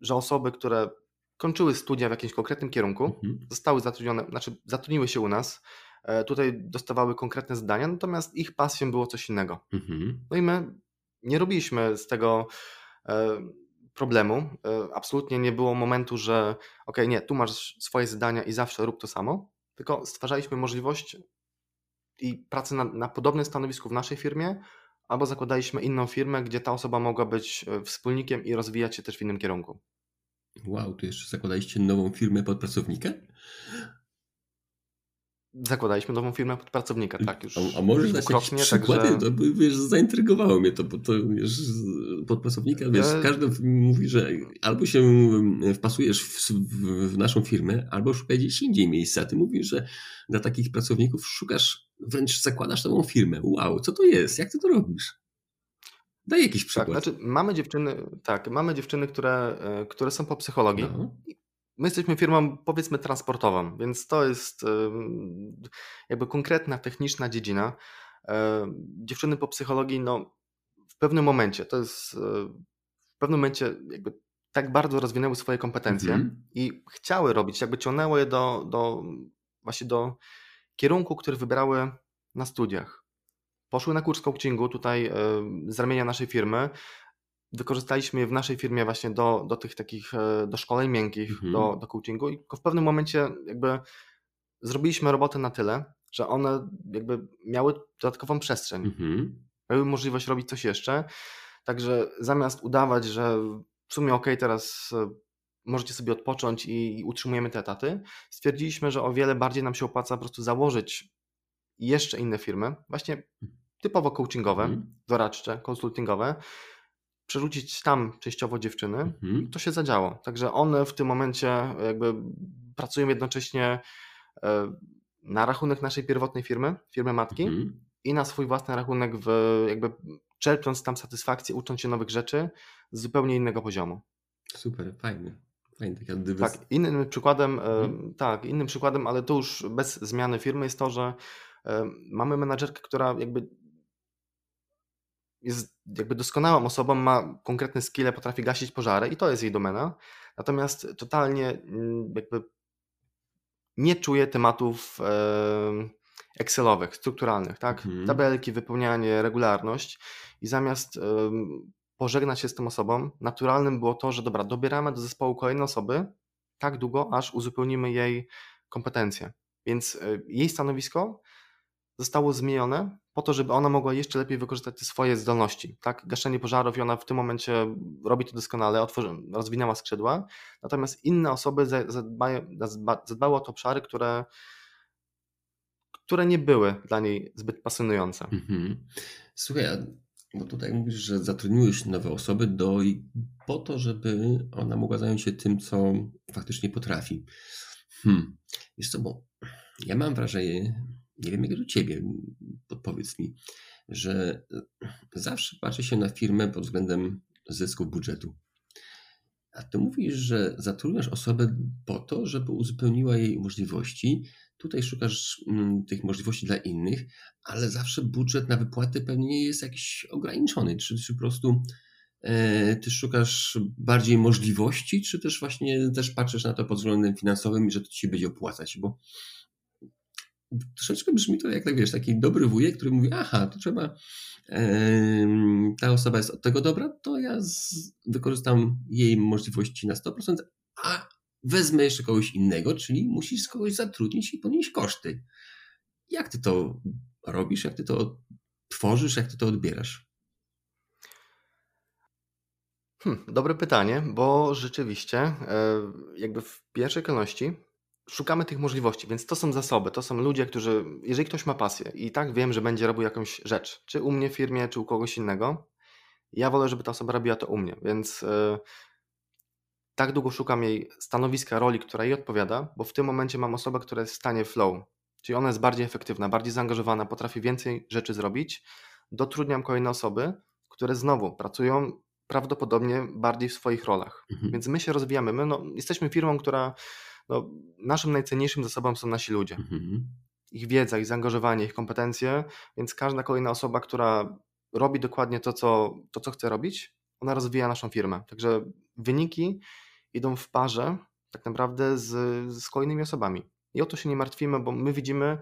że osoby, które kończyły studia w jakimś konkretnym kierunku, Mhm. zostały zatrudnione, znaczy zatrudniły się u nas, e, tutaj dostawały konkretne zadania, natomiast ich pasją było coś innego. Mhm. No i my nie robiliśmy z tego e, problemu. Absolutnie nie było momentu, że ok, nie, tu masz swoje zadania i zawsze rób to samo, tylko stwarzaliśmy możliwość i pracy na, na podobnym stanowisku w naszej firmie, albo zakładaliśmy inną firmę, gdzie ta osoba mogła być e, wspólnikiem i rozwijać się też w innym kierunku. Wow, tu jeszcze zakładaliście nową firmę pod pracownika? Zakładaliśmy nową firmę pod pracownika, tak już. A, a możesz dać jakieś przykłady? także- To wiesz, zaintrygowało mnie to, bo to wiesz, pod pracownika, wiesz, E- każdy mówi, że albo się wpasujesz w, w, w naszą firmę, albo szukaj gdzieś indziej miejsca. Ty mówisz, że dla takich pracowników szukasz, wręcz zakładasz nową firmę. Wow, co to jest? Jak ty to robisz? Daj jakiś Tak, przykład. znaczy mamy dziewczyny, tak, mamy dziewczyny, które, e, które są po psychologii. no. My jesteśmy firmą, powiedzmy, transportową, więc to jest ym, jakby konkretna, techniczna dziedzina. E, Dziewczyny po psychologii, no, w pewnym momencie, to jest e, w pewnym momencie jakby tak bardzo rozwinęły swoje kompetencje Mhm. i chciały robić, jakby ciągnęło je do, do właśnie do kierunku, który wybrały na studiach. Poszły na kurs coachingu tutaj e, z ramienia naszej firmy. Wykorzystaliśmy je w naszej firmie właśnie do, do tych takich, e, do szkoleń miękkich, Mhm. do, do coachingu i w pewnym momencie jakby zrobiliśmy robotę na tyle, że one jakby miały dodatkową przestrzeń Mhm. miały możliwość robić coś jeszcze. Także zamiast udawać, że w sumie ok, teraz e, możecie sobie odpocząć i, i utrzymujemy te etaty, stwierdziliśmy, że o wiele bardziej nam się opłaca po prostu założyć jeszcze inne firmy, właśnie typowo coachingowe, Mhm. doradcze, konsultingowe, przerzucić tam częściowo dziewczyny Mhm. to się zadziało. Także one w tym momencie jakby pracują jednocześnie e, na rachunek naszej pierwotnej firmy, firmy matki, Mhm. i na swój własny rachunek, w, jakby czerpiąc tam satysfakcję, ucząc się nowych rzeczy z zupełnie innego poziomu. Super, fajnie. Dywers... Tak, innym przykładem, e, Mhm. tak, innym przykładem, ale to już bez zmiany firmy jest to, że e, mamy menadżerkę, która jakby jest jakby doskonałą osobą, ma konkretne skille, potrafi gasić pożary i to jest jej domena. Natomiast totalnie mm, jakby nie czuje tematów e, Excelowych, strukturalnych, tak? Mhm. Tabelki, wypełnianie, regularność i zamiast pożegnać się z tą osobą, naturalnym było to, że dobra, dobieramy do zespołu kolejne osoby tak długo, aż uzupełnimy jej kompetencje. Więc e, jej stanowisko zostało zmienione po to, żeby ona mogła jeszcze lepiej wykorzystać te swoje zdolności. Tak? Gaszenie pożarów i ona w tym momencie robi to doskonale, otworzy, rozwinęła skrzydła, natomiast inne osoby za- zadbają, zadba- zadbały o te obszary, które, które nie były dla niej zbyt pasjonujące. Mhm. Słuchaj, bo tutaj mówisz, że zatrudniłeś nowe osoby do, po to, żeby ona mogła zająć się tym, co faktycznie potrafi. Hmm. Wiesz co, bo ja mam wrażenie, nie wiem jak do ciebie, podpowiedz mi, że zawsze patrzy się na firmę pod względem zysku budżetu. A ty mówisz, że zatrudniasz osobę po to, żeby uzupełniła jej możliwości. Tutaj szukasz mm, tych możliwości dla innych, ale zawsze budżet na wypłaty pewnie jest jakiś ograniczony. Czy, czy po prostu e, ty szukasz bardziej możliwości, czy też właśnie też patrzysz na to pod względem finansowym i że to ci się będzie opłacać? Bo troszeczkę brzmi to jak tak wiesz, taki dobry wujek, który mówi, aha, to trzeba, em, ta osoba jest od tego dobra, to ja z, wykorzystam jej możliwości na 100%, a wezmę jeszcze kogoś innego, czyli musisz kogoś zatrudnić i ponieść koszty. Jak ty to robisz, jak ty to tworzysz, jak ty to odbierasz? Hmm, dobre pytanie, bo rzeczywiście e, jakby w pierwszej kolejności szukamy tych możliwości, więc to są zasoby, to są ludzie, którzy, jeżeli ktoś ma pasję i tak wiem, że będzie robił jakąś rzecz, czy u mnie w firmie, czy u kogoś innego, ja wolę, żeby ta osoba robiła to u mnie, więc e, tak długo szukam jej stanowiska, roli, która jej odpowiada, bo w tym momencie mam osobę, która jest w stanie flow, czyli ona jest bardziej efektywna, bardziej zaangażowana, potrafi więcej rzeczy zrobić. Dotrudniam kolejne osoby, które znowu pracują prawdopodobnie bardziej w swoich rolach. Mhm. Więc my się rozwijamy. My no, jesteśmy firmą, która no, naszym najcenniejszym zasobem są nasi ludzie. Mhm. Ich wiedza, ich zaangażowanie, ich kompetencje, więc każda kolejna osoba, która robi dokładnie to, co, to, co chce robić, ona rozwija naszą firmę. Także wyniki idą w parze, tak naprawdę z, z kolejnymi osobami. I o to się nie martwimy, bo my widzimy,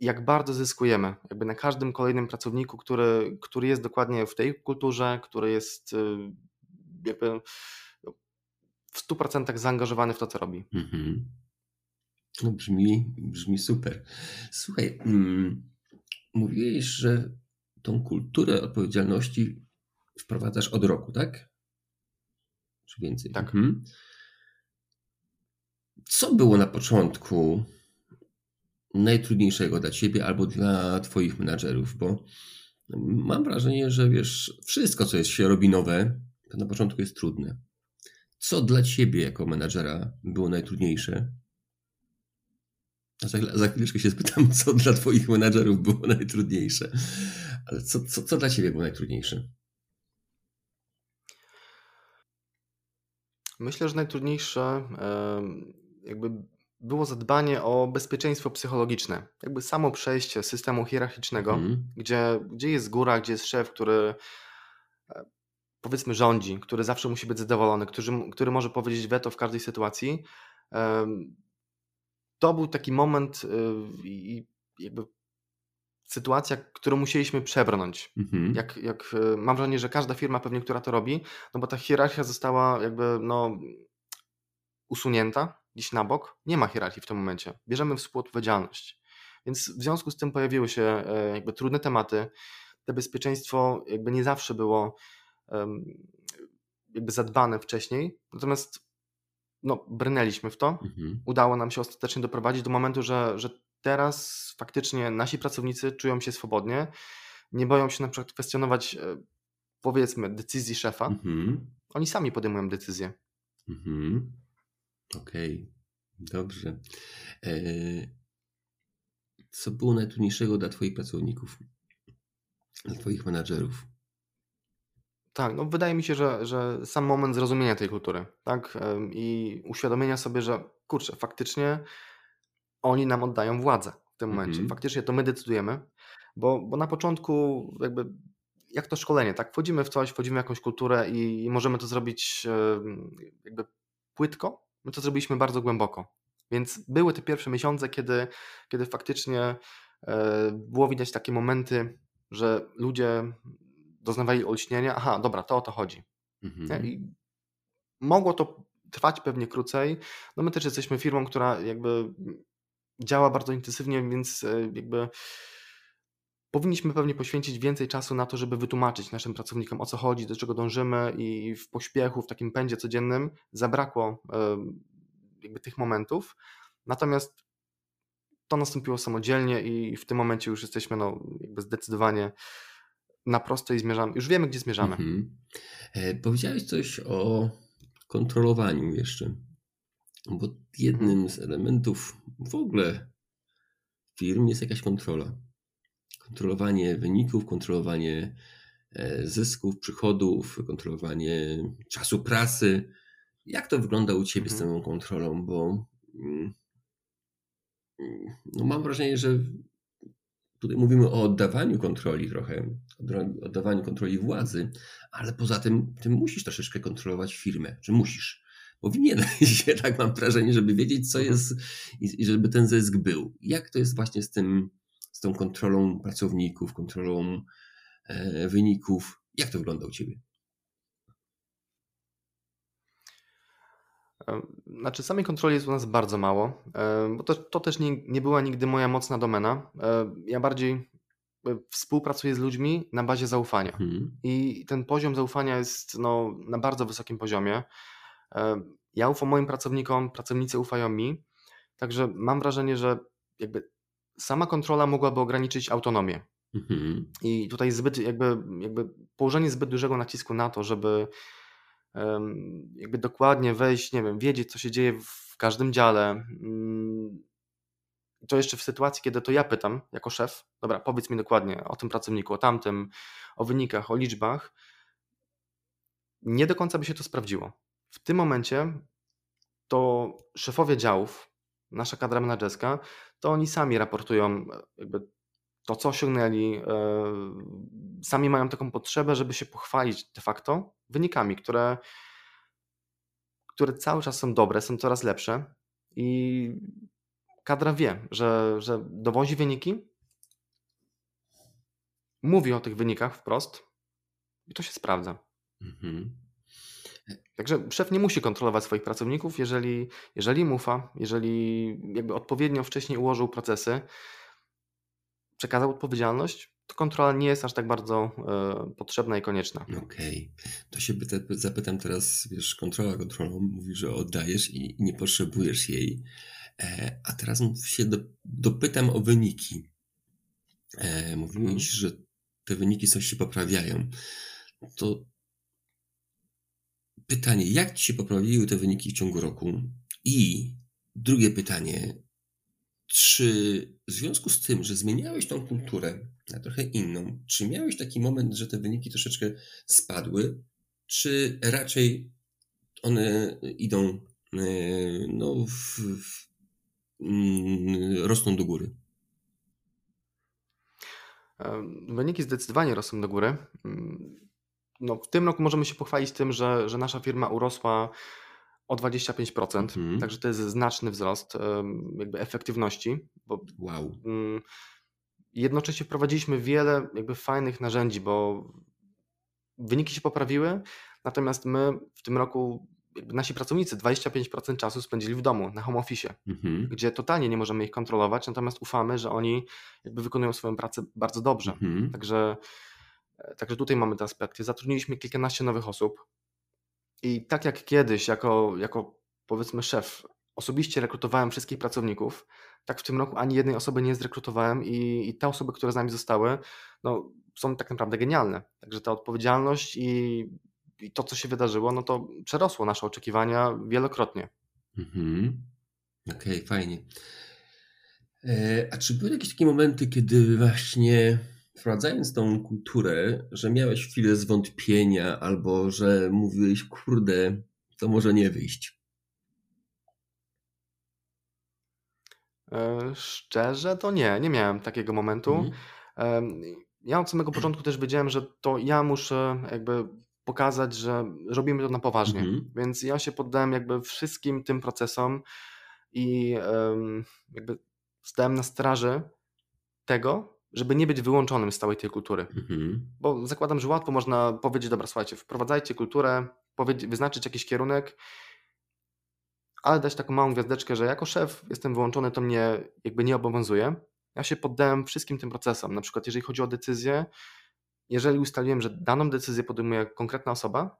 jak bardzo zyskujemy jakby na każdym kolejnym pracowniku, który, który jest dokładnie w tej kulturze, który jest y, jakby w 100% zaangażowany w to, co robi. Mhm. No brzmi, brzmi super. Słuchaj, mm, mówiłeś, że tą kulturę odpowiedzialności wprowadzasz od roku, tak? Czy więcej? Tak. Mhm. Co było na początku najtrudniejszego dla ciebie albo dla twoich menadżerów? Bo mam wrażenie, że wiesz, wszystko, co jest się robi nowe, to na początku jest trudne. Co dla ciebie jako menadżera było najtrudniejsze? Za, za chwileczkę się spytam, co dla twoich menadżerów było najtrudniejsze. Ale co, co, co dla ciebie było najtrudniejsze? Myślę, że najtrudniejsze jakby było zadbanie o bezpieczeństwo psychologiczne. Jakby samo przejście systemu hierarchicznego, mm. gdzie, gdzie jest góra, gdzie jest szef, który powiedzmy rządzi, który zawsze musi być zadowolony, który, który może powiedzieć weto w każdej sytuacji. To był taki moment y, i jakby sytuacja, którą musieliśmy przebrnąć. Mhm. Jak, jak, y, mam wrażenie, że każda firma pewnie, która to robi, no bo ta hierarchia została jakby no, usunięta gdzieś na bok. Nie ma hierarchii w tym momencie. Bierzemy współodpowiedzialność. Więc w związku z tym pojawiły się e, jakby trudne tematy. To bezpieczeństwo jakby nie zawsze było jakby zadbane wcześniej. Natomiast no, brnęliśmy w to. Mhm. Udało nam się ostatecznie doprowadzić do momentu, że, że teraz faktycznie nasi pracownicy czują się swobodnie, nie boją się na przykład kwestionować e, powiedzmy decyzji szefa. Mhm. Oni sami podejmują decyzje. Mhm. Okej, okay. dobrze. E, co było najtrudniejszego dla Twoich pracowników, dla Twoich menadżerów? Tak, no wydaje mi się, że, że sam moment zrozumienia tej kultury, tak? I uświadomienia sobie, że kurczę, faktycznie oni nam oddają władzę w tym momencie. Mhm. Faktycznie to my decydujemy, bo, bo na początku jakby jak to szkolenie, tak? Wchodzimy w coś, wchodzimy w jakąś kulturę i, i możemy to zrobić jakby płytko. My to zrobiliśmy bardzo głęboko. Więc były te pierwsze miesiące, kiedy, kiedy faktycznie e, było widać takie momenty, że ludzie doznawali olśnienia, aha, dobra, to o to chodzi. Mhm. I mogło to trwać pewnie krócej. No my też jesteśmy firmą, która jakby działa bardzo intensywnie, więc e, jakby powinniśmy pewnie poświęcić więcej czasu na to, żeby wytłumaczyć naszym pracownikom o co chodzi, do czego dążymy i w pośpiechu, w takim pędzie codziennym zabrakło e, jakby tych momentów. Natomiast to nastąpiło samodzielnie i w tym momencie już jesteśmy no, jakby zdecydowanie na prosto i zmierzamy. Już wiemy, gdzie zmierzamy. Mhm. E, powiedziałeś coś o kontrolowaniu jeszcze. Bo jednym mhm. z elementów w ogóle firm jest jakaś kontrola. Kontrolowanie wyników, kontrolowanie e, zysków, przychodów, kontrolowanie czasu pracy. Jak to wygląda u Ciebie mhm. z tą kontrolą? Bo mm, mm, no mam wrażenie, że Tutaj mówimy o oddawaniu kontroli trochę, oddawaniu kontroli władzy, ale poza tym ty musisz troszeczkę kontrolować firmę, czy musisz. Powinieneś, tak mam wrażenie, żeby wiedzieć, co mhm. jest i żeby ten zysk był. Jak to jest właśnie z tym, z tą kontrolą pracowników, kontrolą e, wyników? Jak to wygląda u Ciebie? Znaczy, samej kontroli jest u nas bardzo mało, bo to, to też nie, nie była nigdy moja mocna domena. Ja bardziej e, współpracuję z ludźmi na bazie zaufania. Hmm. I ten poziom zaufania jest no, na bardzo wysokim poziomie. Ja ufam moim pracownikom, pracownicy ufają mi. Także mam wrażenie, że jakby sama kontrola mogłaby ograniczyć autonomię. Hmm. I tutaj zbyt jakby, jakby położenie zbyt dużego nacisku na to, żeby jakby dokładnie wejść, nie wiem, wiedzieć, co się dzieje w każdym dziale. Mm, to jeszcze w sytuacji, kiedy to ja pytam jako szef, dobra, powiedz mi dokładnie o tym pracowniku, o tamtym, o wynikach, o liczbach. Nie do końca by się to sprawdziło. W tym momencie to szefowie działów, nasza kadra menedżerska, to oni sami raportują jakby to, co osiągnęli, e, sami mają taką potrzebę, żeby się pochwalić de facto wynikami, które, które cały czas są dobre, są coraz lepsze i kadra wie, że, że dowozi wyniki, mówi o tych wynikach wprost i to się sprawdza. Mhm. Także szef nie musi kontrolować swoich pracowników, jeżeli, jeżeli im ufa, jeżeli jakby odpowiednio wcześniej ułożył procesy, przekazał odpowiedzialność, to kontrola nie jest aż tak bardzo y, potrzebna i konieczna. Okej, okay. to się pyta, zapytam teraz, wiesz, kontrola kontrolą, mówi, że oddajesz i nie potrzebujesz jej, e, a teraz się do, dopytam o wyniki. E, mówiłeś, hmm. że te wyniki coś się poprawiają. To pytanie, jak ci się poprawiły te wyniki w ciągu roku? I drugie pytanie, czy w związku z tym, że zmieniałeś tą kulturę na trochę inną, czy miałeś taki moment, że te wyniki troszeczkę spadły, czy raczej one idą, e, no, w, w, mm, rosną do góry? Wyniki zdecydowanie rosną do góry. Mm, no, w tym roku możemy się pochwalić tym, że, że nasza firma urosła o 25%, mhm. także to jest znaczny wzrost jakby efektywności. Bo, wow. Mm, jednocześnie wprowadziliśmy wiele jakby fajnych narzędzi, bo wyniki się poprawiły, natomiast my w tym roku nasi pracownicy 25% czasu spędzili w domu, na home office, mhm. gdzie totalnie nie możemy ich kontrolować, natomiast ufamy, że oni jakby wykonują swoją pracę bardzo dobrze. Mhm. Także, e, także tutaj mamy te aspekty. Zatrudniliśmy kilkanaście nowych osób i tak jak kiedyś, jako, jako powiedzmy szef, osobiście rekrutowałem wszystkich pracowników, tak w tym roku ani jednej osoby nie zrekrutowałem i, i te osoby, które z nami zostały, no, są tak naprawdę genialne. Także ta odpowiedzialność i i to, co się wydarzyło, no to przerosło nasze oczekiwania wielokrotnie. Mhm. Okej, okay, fajnie. E, a czy były jakieś takie momenty, kiedy właśnie wprowadzając tą kulturę, że miałeś chwilę zwątpienia albo że mówiłeś, kurde, to może nie wyjść? E, szczerze to nie, nie miałem takiego momentu. Mhm. Ja od samego początku też wiedziałem, że to ja muszę jakby pokazać, że robimy to na poważnie. Mhm. Więc ja się poddałem jakby wszystkim tym procesom i jakby stałem na straży tego, żeby nie być wyłączonym z całej tej kultury. Mhm. Bo zakładam, że łatwo można powiedzieć, dobra, słuchajcie, wprowadzajcie kulturę, wyznaczyć jakiś kierunek, ale dać taką małą gwiazdeczkę, że jako szef jestem wyłączony, to mnie jakby nie obowiązuje. Ja się poddałem wszystkim tym procesom. Na przykład, jeżeli chodzi o decyzję, jeżeli ustaliłem, że daną decyzję podejmuje konkretna osoba,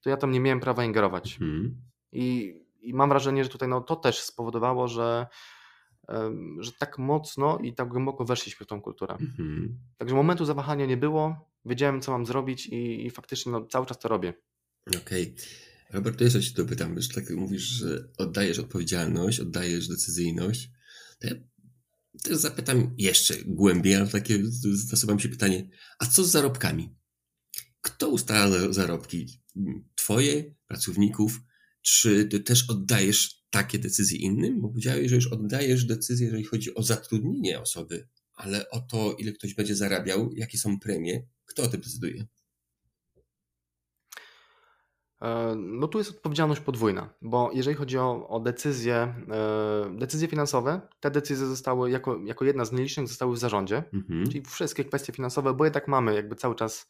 to ja tam nie miałem prawa ingerować. Mhm. I, I, mam wrażenie, że tutaj no, to też spowodowało, że, że tak mocno i tak głęboko weszliśmy w tą kulturę. Mhm. Także momentu zawahania nie było, wiedziałem, co mam zrobić i, i faktycznie no, cały czas to robię. Okej. Okay. Robert, to jeszcze Ci to pytam, że tak mówisz, że oddajesz odpowiedzialność, oddajesz decyzyjność. To ja to zapytam jeszcze głębiej, ale takie nasuwa mi się pytanie, a co z zarobkami? Kto ustala zarobki? Twoje, pracowników? Czy ty też oddajesz takie decyzje innym? Bo powiedziałeś, że już oddajesz decyzje, jeżeli chodzi o zatrudnienie osoby, ale o to, ile ktoś będzie zarabiał, jakie są premie, kto o tym decyduje? E, no tu jest odpowiedzialność podwójna, bo jeżeli chodzi o, o decyzje, e, decyzje finansowe, te decyzje zostały jako, jako jedna z nielicznych zostały w zarządzie, mhm. czyli wszystkie kwestie finansowe, bo jednak mamy jakby cały czas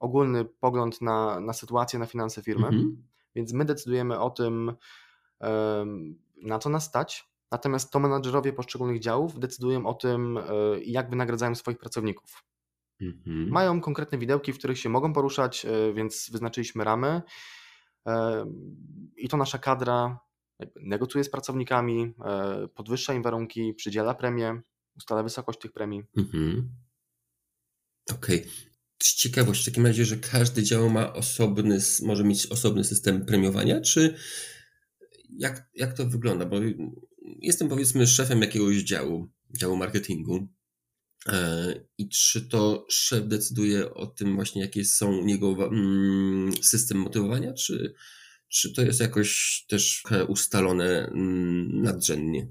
ogólny pogląd na, na sytuację, na finanse firmy, mhm. Więc my decydujemy o tym, na co nas stać, natomiast to menadżerowie poszczególnych działów decydują o tym, e, jak wynagradzają swoich pracowników. Mhm. Mają konkretne widełki, w których się mogą poruszać, więc wyznaczyliśmy ramy i to nasza kadra negocjuje z pracownikami, e, podwyższa im warunki, przydziela premię, ustala wysokość tych premii. Mhm. Okej. Okay. Ciekawość w takim razie, że każdy dział ma osobny, może mieć osobny system premiowania, czy jak, jak to wygląda? Bo jestem powiedzmy szefem jakiegoś działu, działu marketingu E, I czy to szef decyduje o tym właśnie, jakie są jego mm, system motywowania, czy, czy to jest jakoś też ustalone mm, nadrzędnie?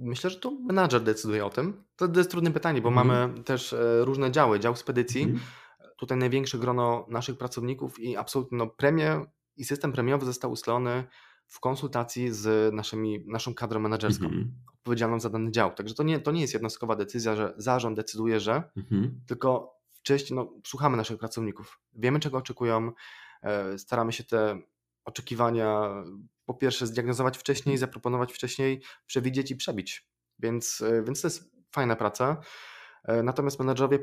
Myślę, że to menadżer decyduje o tym. To jest trudne pytanie, bo mm. mamy też e, różne działy. Dział spedycji mm. tutaj największe grono naszych pracowników i absolutnie no, premie i system premiowy został ustalony w konsultacji z naszymi, naszą kadrą menedżerską, mhm. odpowiedzialną za dany dział. Także to nie, to nie jest jednostkowa decyzja, że zarząd decyduje, że, mhm. tylko wcześniej no, słuchamy naszych pracowników, wiemy czego oczekują, e, staramy się te oczekiwania po pierwsze zdiagnozować wcześniej, mhm. zaproponować wcześniej, przewidzieć i przebić. Więc, e, więc to jest fajna praca. E, natomiast menedżerowie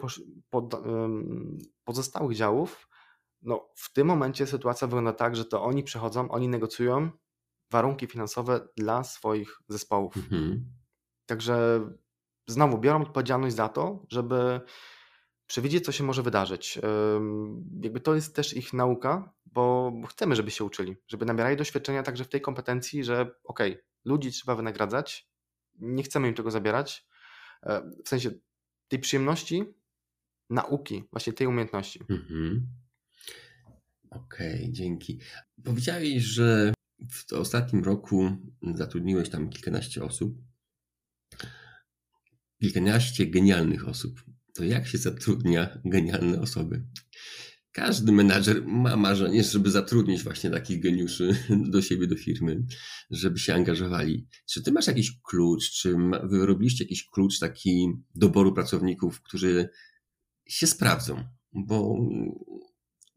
pozostałych działów, no w tym momencie sytuacja wygląda tak, że to oni przechodzą, oni negocjują warunki finansowe dla swoich zespołów. Mhm. Także znowu biorą odpowiedzialność za to, żeby przewidzieć, co się może wydarzyć. Jakby to jest też ich nauka, bo chcemy, żeby się uczyli, żeby nabierali doświadczenia także w tej kompetencji, że okej, okay, ludzi trzeba wynagradzać, nie chcemy im tego zabierać, e, w sensie tej przyjemności nauki, właśnie tej umiejętności. Mhm. Okej, okay, dzięki. Powiedziałeś, że w ostatnim roku zatrudniłeś tam kilkanaście osób. Kilkanaście genialnych osób. To jak się zatrudnia genialne osoby? Każdy menadżer ma marzenie, żeby zatrudnić właśnie takich geniuszy do siebie, do firmy, żeby się angażowali. Czy ty masz jakiś klucz, czy wyrobiliście jakiś klucz taki doboru pracowników, którzy się sprawdzą? Bo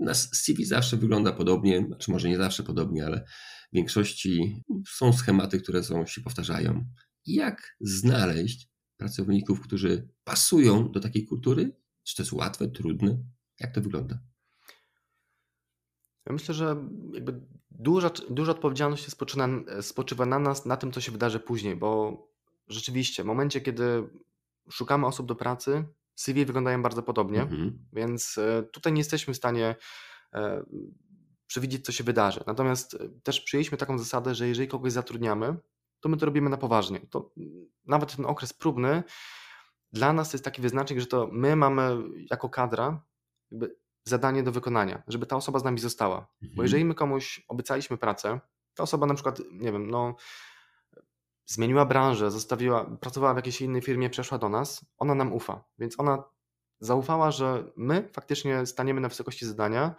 nas CV zawsze wygląda podobnie, znaczy może nie zawsze podobnie, ale w większości są schematy, które są, się powtarzają. Jak znaleźć pracowników, którzy pasują do takiej kultury? Czy to jest łatwe, trudne? Jak to wygląda? Ja myślę, że jakby duża, duża odpowiedzialność spoczywa, spoczywa na nas, na tym, co się wydarzy później, bo rzeczywiście w momencie, kiedy szukamy osób do pracy, CV wyglądają bardzo podobnie, mhm. więc e, tutaj nie jesteśmy w stanie e, przewidzieć, co się wydarzy. Natomiast e, też przyjęliśmy taką zasadę, że jeżeli kogoś zatrudniamy, to my to robimy na poważnie. To nawet ten okres próbny dla nas to jest taki wyznacznik, że to my mamy jako kadra jakby zadanie do wykonania, żeby ta osoba z nami została. Mhm. Bo jeżeli my komuś obiecaliśmy pracę, ta osoba na przykład, nie wiem, no zmieniła branżę, zostawiła, pracowała w jakiejś innej firmie, przeszła do nas, ona nam ufa. Więc ona zaufała, że my faktycznie staniemy na wysokości zadania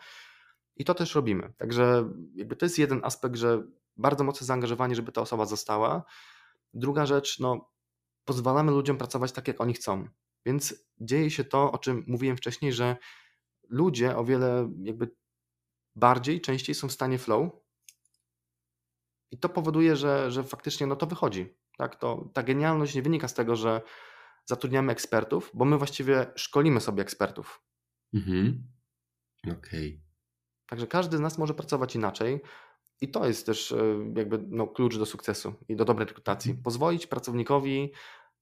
i to też robimy. Także jakby to jest jeden aspekt, że bardzo mocne zaangażowanie, żeby ta osoba została. Druga rzecz, no pozwalamy ludziom pracować tak, jak oni chcą. Więc dzieje się to, o czym mówiłem wcześniej, że ludzie o wiele jakby bardziej, częściej są w stanie flow, i to powoduje, że, że faktycznie no to wychodzi. Tak? To, ta genialność nie wynika z tego, że zatrudniamy ekspertów, bo my właściwie szkolimy sobie ekspertów. Mhm. Okej. Okay. Także każdy z nas może pracować inaczej. I to jest też e, jakby no, klucz do sukcesu i do dobrej rekrutacji. Mhm. Pozwolić pracownikowi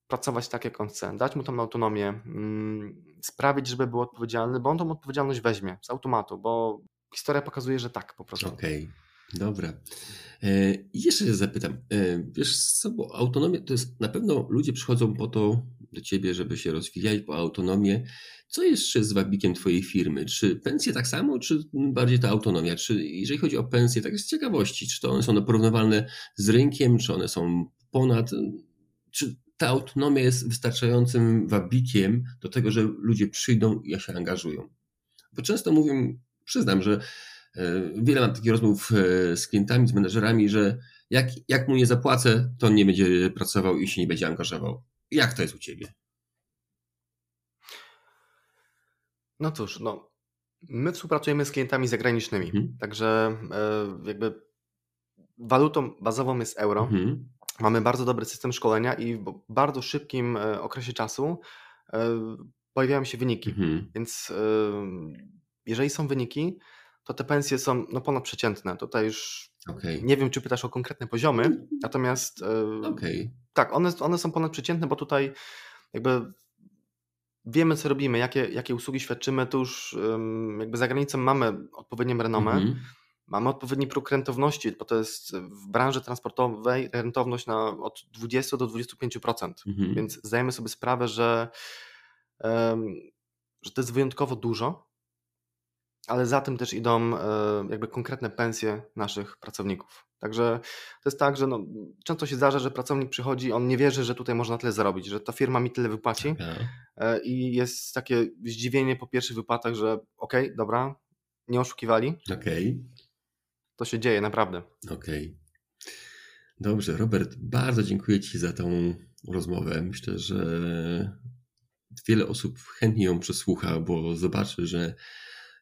pracować tak, jak on chce, dać mu tą autonomię, mm, sprawić, żeby był odpowiedzialny, bo on tą odpowiedzialność weźmie z automatu, bo historia pokazuje, że tak po prostu. Okej. Okay. Dobra. E, jeszcze się zapytam, e, wiesz co, bo autonomia to jest, na pewno ludzie przychodzą po to do ciebie, żeby się rozwijać, po autonomię. Co jeszcze z wabikiem twojej firmy? Czy pensje tak samo, czy bardziej ta autonomia? Czy jeżeli chodzi o pensje, tak z ciekawości, czy to one są porównywalne z rynkiem, czy one są ponad, czy ta autonomia jest wystarczającym wabikiem do tego, że ludzie przyjdą i się angażują? Bo często mówię, przyznam, że E, wiele mam takich rozmów e, z klientami, z menedżerami, że jak, jak mu nie zapłacę, to on nie będzie pracował i się nie będzie angażował. Jak to jest u Ciebie? No cóż, no, my współpracujemy z klientami zagranicznymi, mhm. także e, jakby walutą bazową jest euro. Mhm. Mamy bardzo dobry system szkolenia i w bardzo szybkim okresie czasu pojawiają się wyniki. Mhm. Więc jeżeli są wyniki, to te pensje są no, ponadprzeciętne. Tutaj już okay. nie wiem, czy pytasz o konkretne poziomy, natomiast e, okay. Tak, one, one są ponadprzeciętne, bo tutaj jakby wiemy, co robimy, jakie, jakie usługi świadczymy, to już jakby za granicą mamy odpowiednią renomę, mm -hmm. mamy odpowiedni próg rentowności, bo to jest w branży transportowej rentowność na od 20 do 25%, mm -hmm. więc zdajemy sobie sprawę, że, że to jest wyjątkowo dużo ale za tym też idą e, jakby konkretne pensje naszych pracowników. Także to jest tak, że no, często się zdarza, że pracownik przychodzi, on nie wierzy, że tutaj można tyle zarobić, że ta firma mi tyle wypłaci e, i jest takie zdziwienie po pierwszych wypłatach, że okej, okay, dobra, nie oszukiwali. Okej. Okay. To się dzieje, naprawdę. Okej. Okay. Dobrze, Robert, bardzo dziękuję Ci za tą rozmowę. Myślę, że wiele osób chętnie ją przesłucha, bo zobaczy, że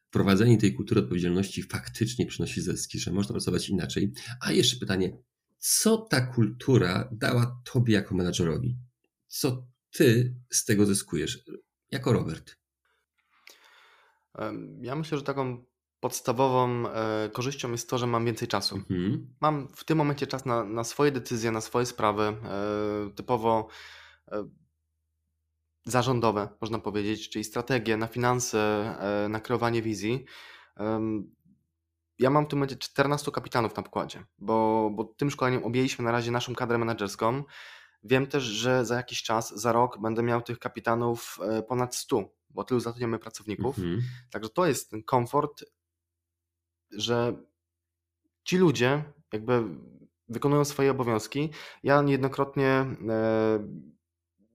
wprowadzenie tej kultury odpowiedzialności faktycznie przynosi zyski, że można pracować inaczej. A jeszcze pytanie, co ta kultura dała Tobie jako menadżerowi? Co Ty z tego zyskujesz jako Robert? Ja myślę, że taką podstawową e, korzyścią jest to, że mam więcej czasu. Mhm. Mam w tym momencie czas na, na swoje decyzje, na swoje sprawy, e, typowo e, zarządowe, można powiedzieć, czyli strategie na finanse, e, na kreowanie wizji. Ja mam w tym momencie 14 kapitanów na pokładzie, bo, bo tym szkoleniem objęliśmy na razie naszą kadrę menedżerską. Wiem też, że za jakiś czas, za rok będę miał tych kapitanów e, ponad 100, bo tylu zatrudniamy pracowników. Mhm. Także to jest ten komfort, że ci ludzie jakby wykonują swoje obowiązki. Ja niejednokrotnie e,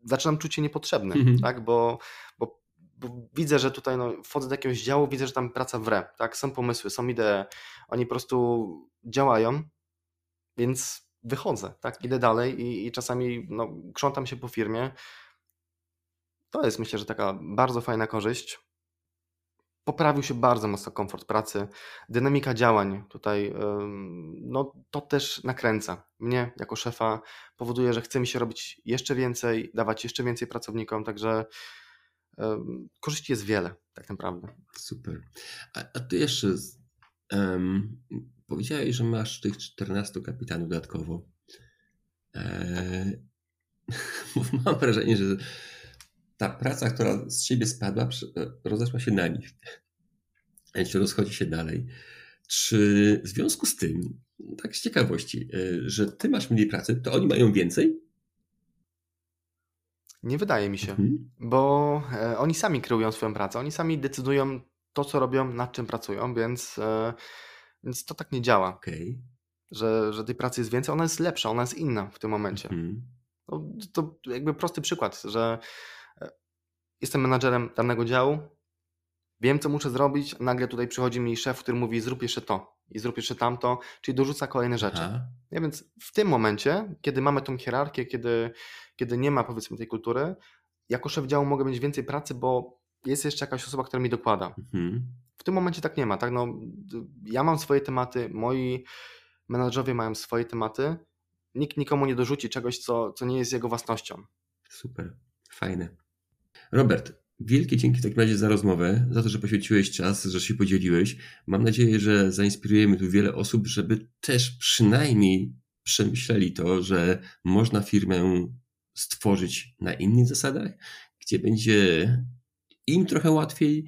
zaczynam czuć się niepotrzebny, mhm. tak? Bo, bo, bo, widzę, że tutaj no, wchodzę do jakiegoś działu, widzę, że tam praca wre, tak? Są pomysły, są idee, oni po prostu działają, więc wychodzę, tak? Idę dalej i, i czasami no, krzątam się po firmie. To jest myślę, że taka bardzo fajna korzyść poprawił się bardzo mocno komfort pracy, dynamika działań tutaj, no to też nakręca. Mnie jako szefa powoduje, że chce mi się robić jeszcze więcej, dawać jeszcze więcej pracownikom, także korzyści jest wiele, tak naprawdę. Super. A, a ty jeszcze um, powiedziałeś, że masz tych 14 kapitanów dodatkowo. Eee, mam wrażenie, że ta praca, która z siebie spadła, rozeszła się na nich. Więc rozchodzi się dalej. Czy w związku z tym, tak z ciekawości, e, że ty masz mniej pracy, to oni mają więcej? Nie wydaje mi się, mhm. bo e, oni sami kreują swoją pracę, oni sami decydują to, co robią, nad czym pracują, więc, e, więc to tak nie działa. Okay. Że, że tej pracy jest więcej, ona jest lepsza, ona jest inna w tym momencie. Mhm. No, to jakby prosty przykład, że jestem menadżerem danego działu, wiem co muszę zrobić, nagle tutaj przychodzi mi szef, który mówi zrób jeszcze to i zrób jeszcze tamto, czyli dorzuca kolejne rzeczy. Ja więc w tym momencie, kiedy mamy tą hierarchię, kiedy, kiedy nie ma powiedzmy tej kultury, jako szef działu mogę mieć więcej pracy, bo jest jeszcze jakaś osoba, która mi dokłada. Mhm. W tym momencie tak nie ma. Tak? No, ja mam swoje tematy, moi menadżerowie mają swoje tematy. Nikt nikomu nie dorzuci czegoś, co, co nie jest jego własnością. Super, fajne. Robert, wielkie dzięki w takim razie za rozmowę, za to, że poświęciłeś czas, że się podzieliłeś. Mam nadzieję, że zainspirujemy tu wiele osób, żeby też przynajmniej przemyśleli to, że można firmę stworzyć na innych zasadach, gdzie będzie im trochę łatwiej,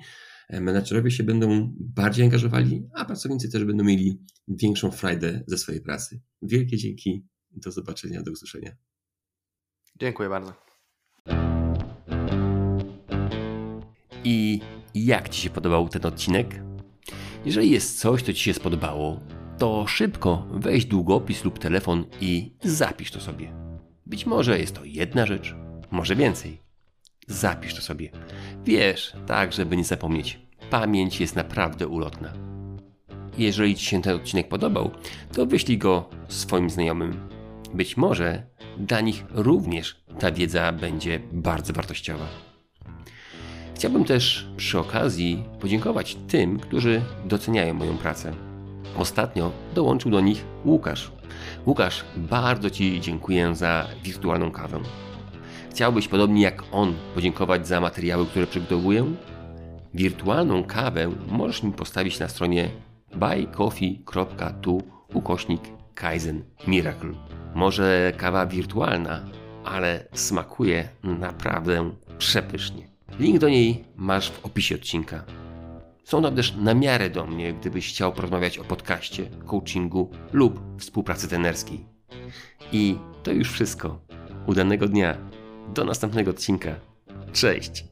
menadżerowie się będą bardziej angażowali, a pracownicy też będą mieli większą frajdę ze swojej pracy. Wielkie dzięki, do zobaczenia, do usłyszenia. Dziękuję bardzo. I jak Ci się podobał ten odcinek? Jeżeli jest coś, co Ci się spodobało, to szybko weź długopis lub telefon i zapisz to sobie. Być może jest to jedna rzecz, może więcej. Zapisz to sobie. Wiesz, tak, żeby nie zapomnieć. Pamięć jest naprawdę ulotna. Jeżeli Ci się ten odcinek podobał, to wyślij go swoim znajomym. Być może dla nich również ta wiedza będzie bardzo wartościowa. Chciałbym też przy okazji podziękować tym, którzy doceniają moją pracę. Ostatnio dołączył do nich Łukasz. Łukasz, bardzo Ci dziękuję za wirtualną kawę. Chciałbyś podobnie jak on podziękować za materiały, które przygotowuję? Wirtualną kawę możesz mi postawić na stronie buycoffee.tu ukośnik Kaizen Miracle. Może kawa wirtualna, ale smakuje naprawdę przepysznie. Link do niej masz w opisie odcinka. Są tam też na miarę do mnie, gdybyś chciał porozmawiać o podcaście, coachingu lub współpracy trenerskiej. I to już wszystko. Udanego dnia. Do następnego odcinka. Cześć!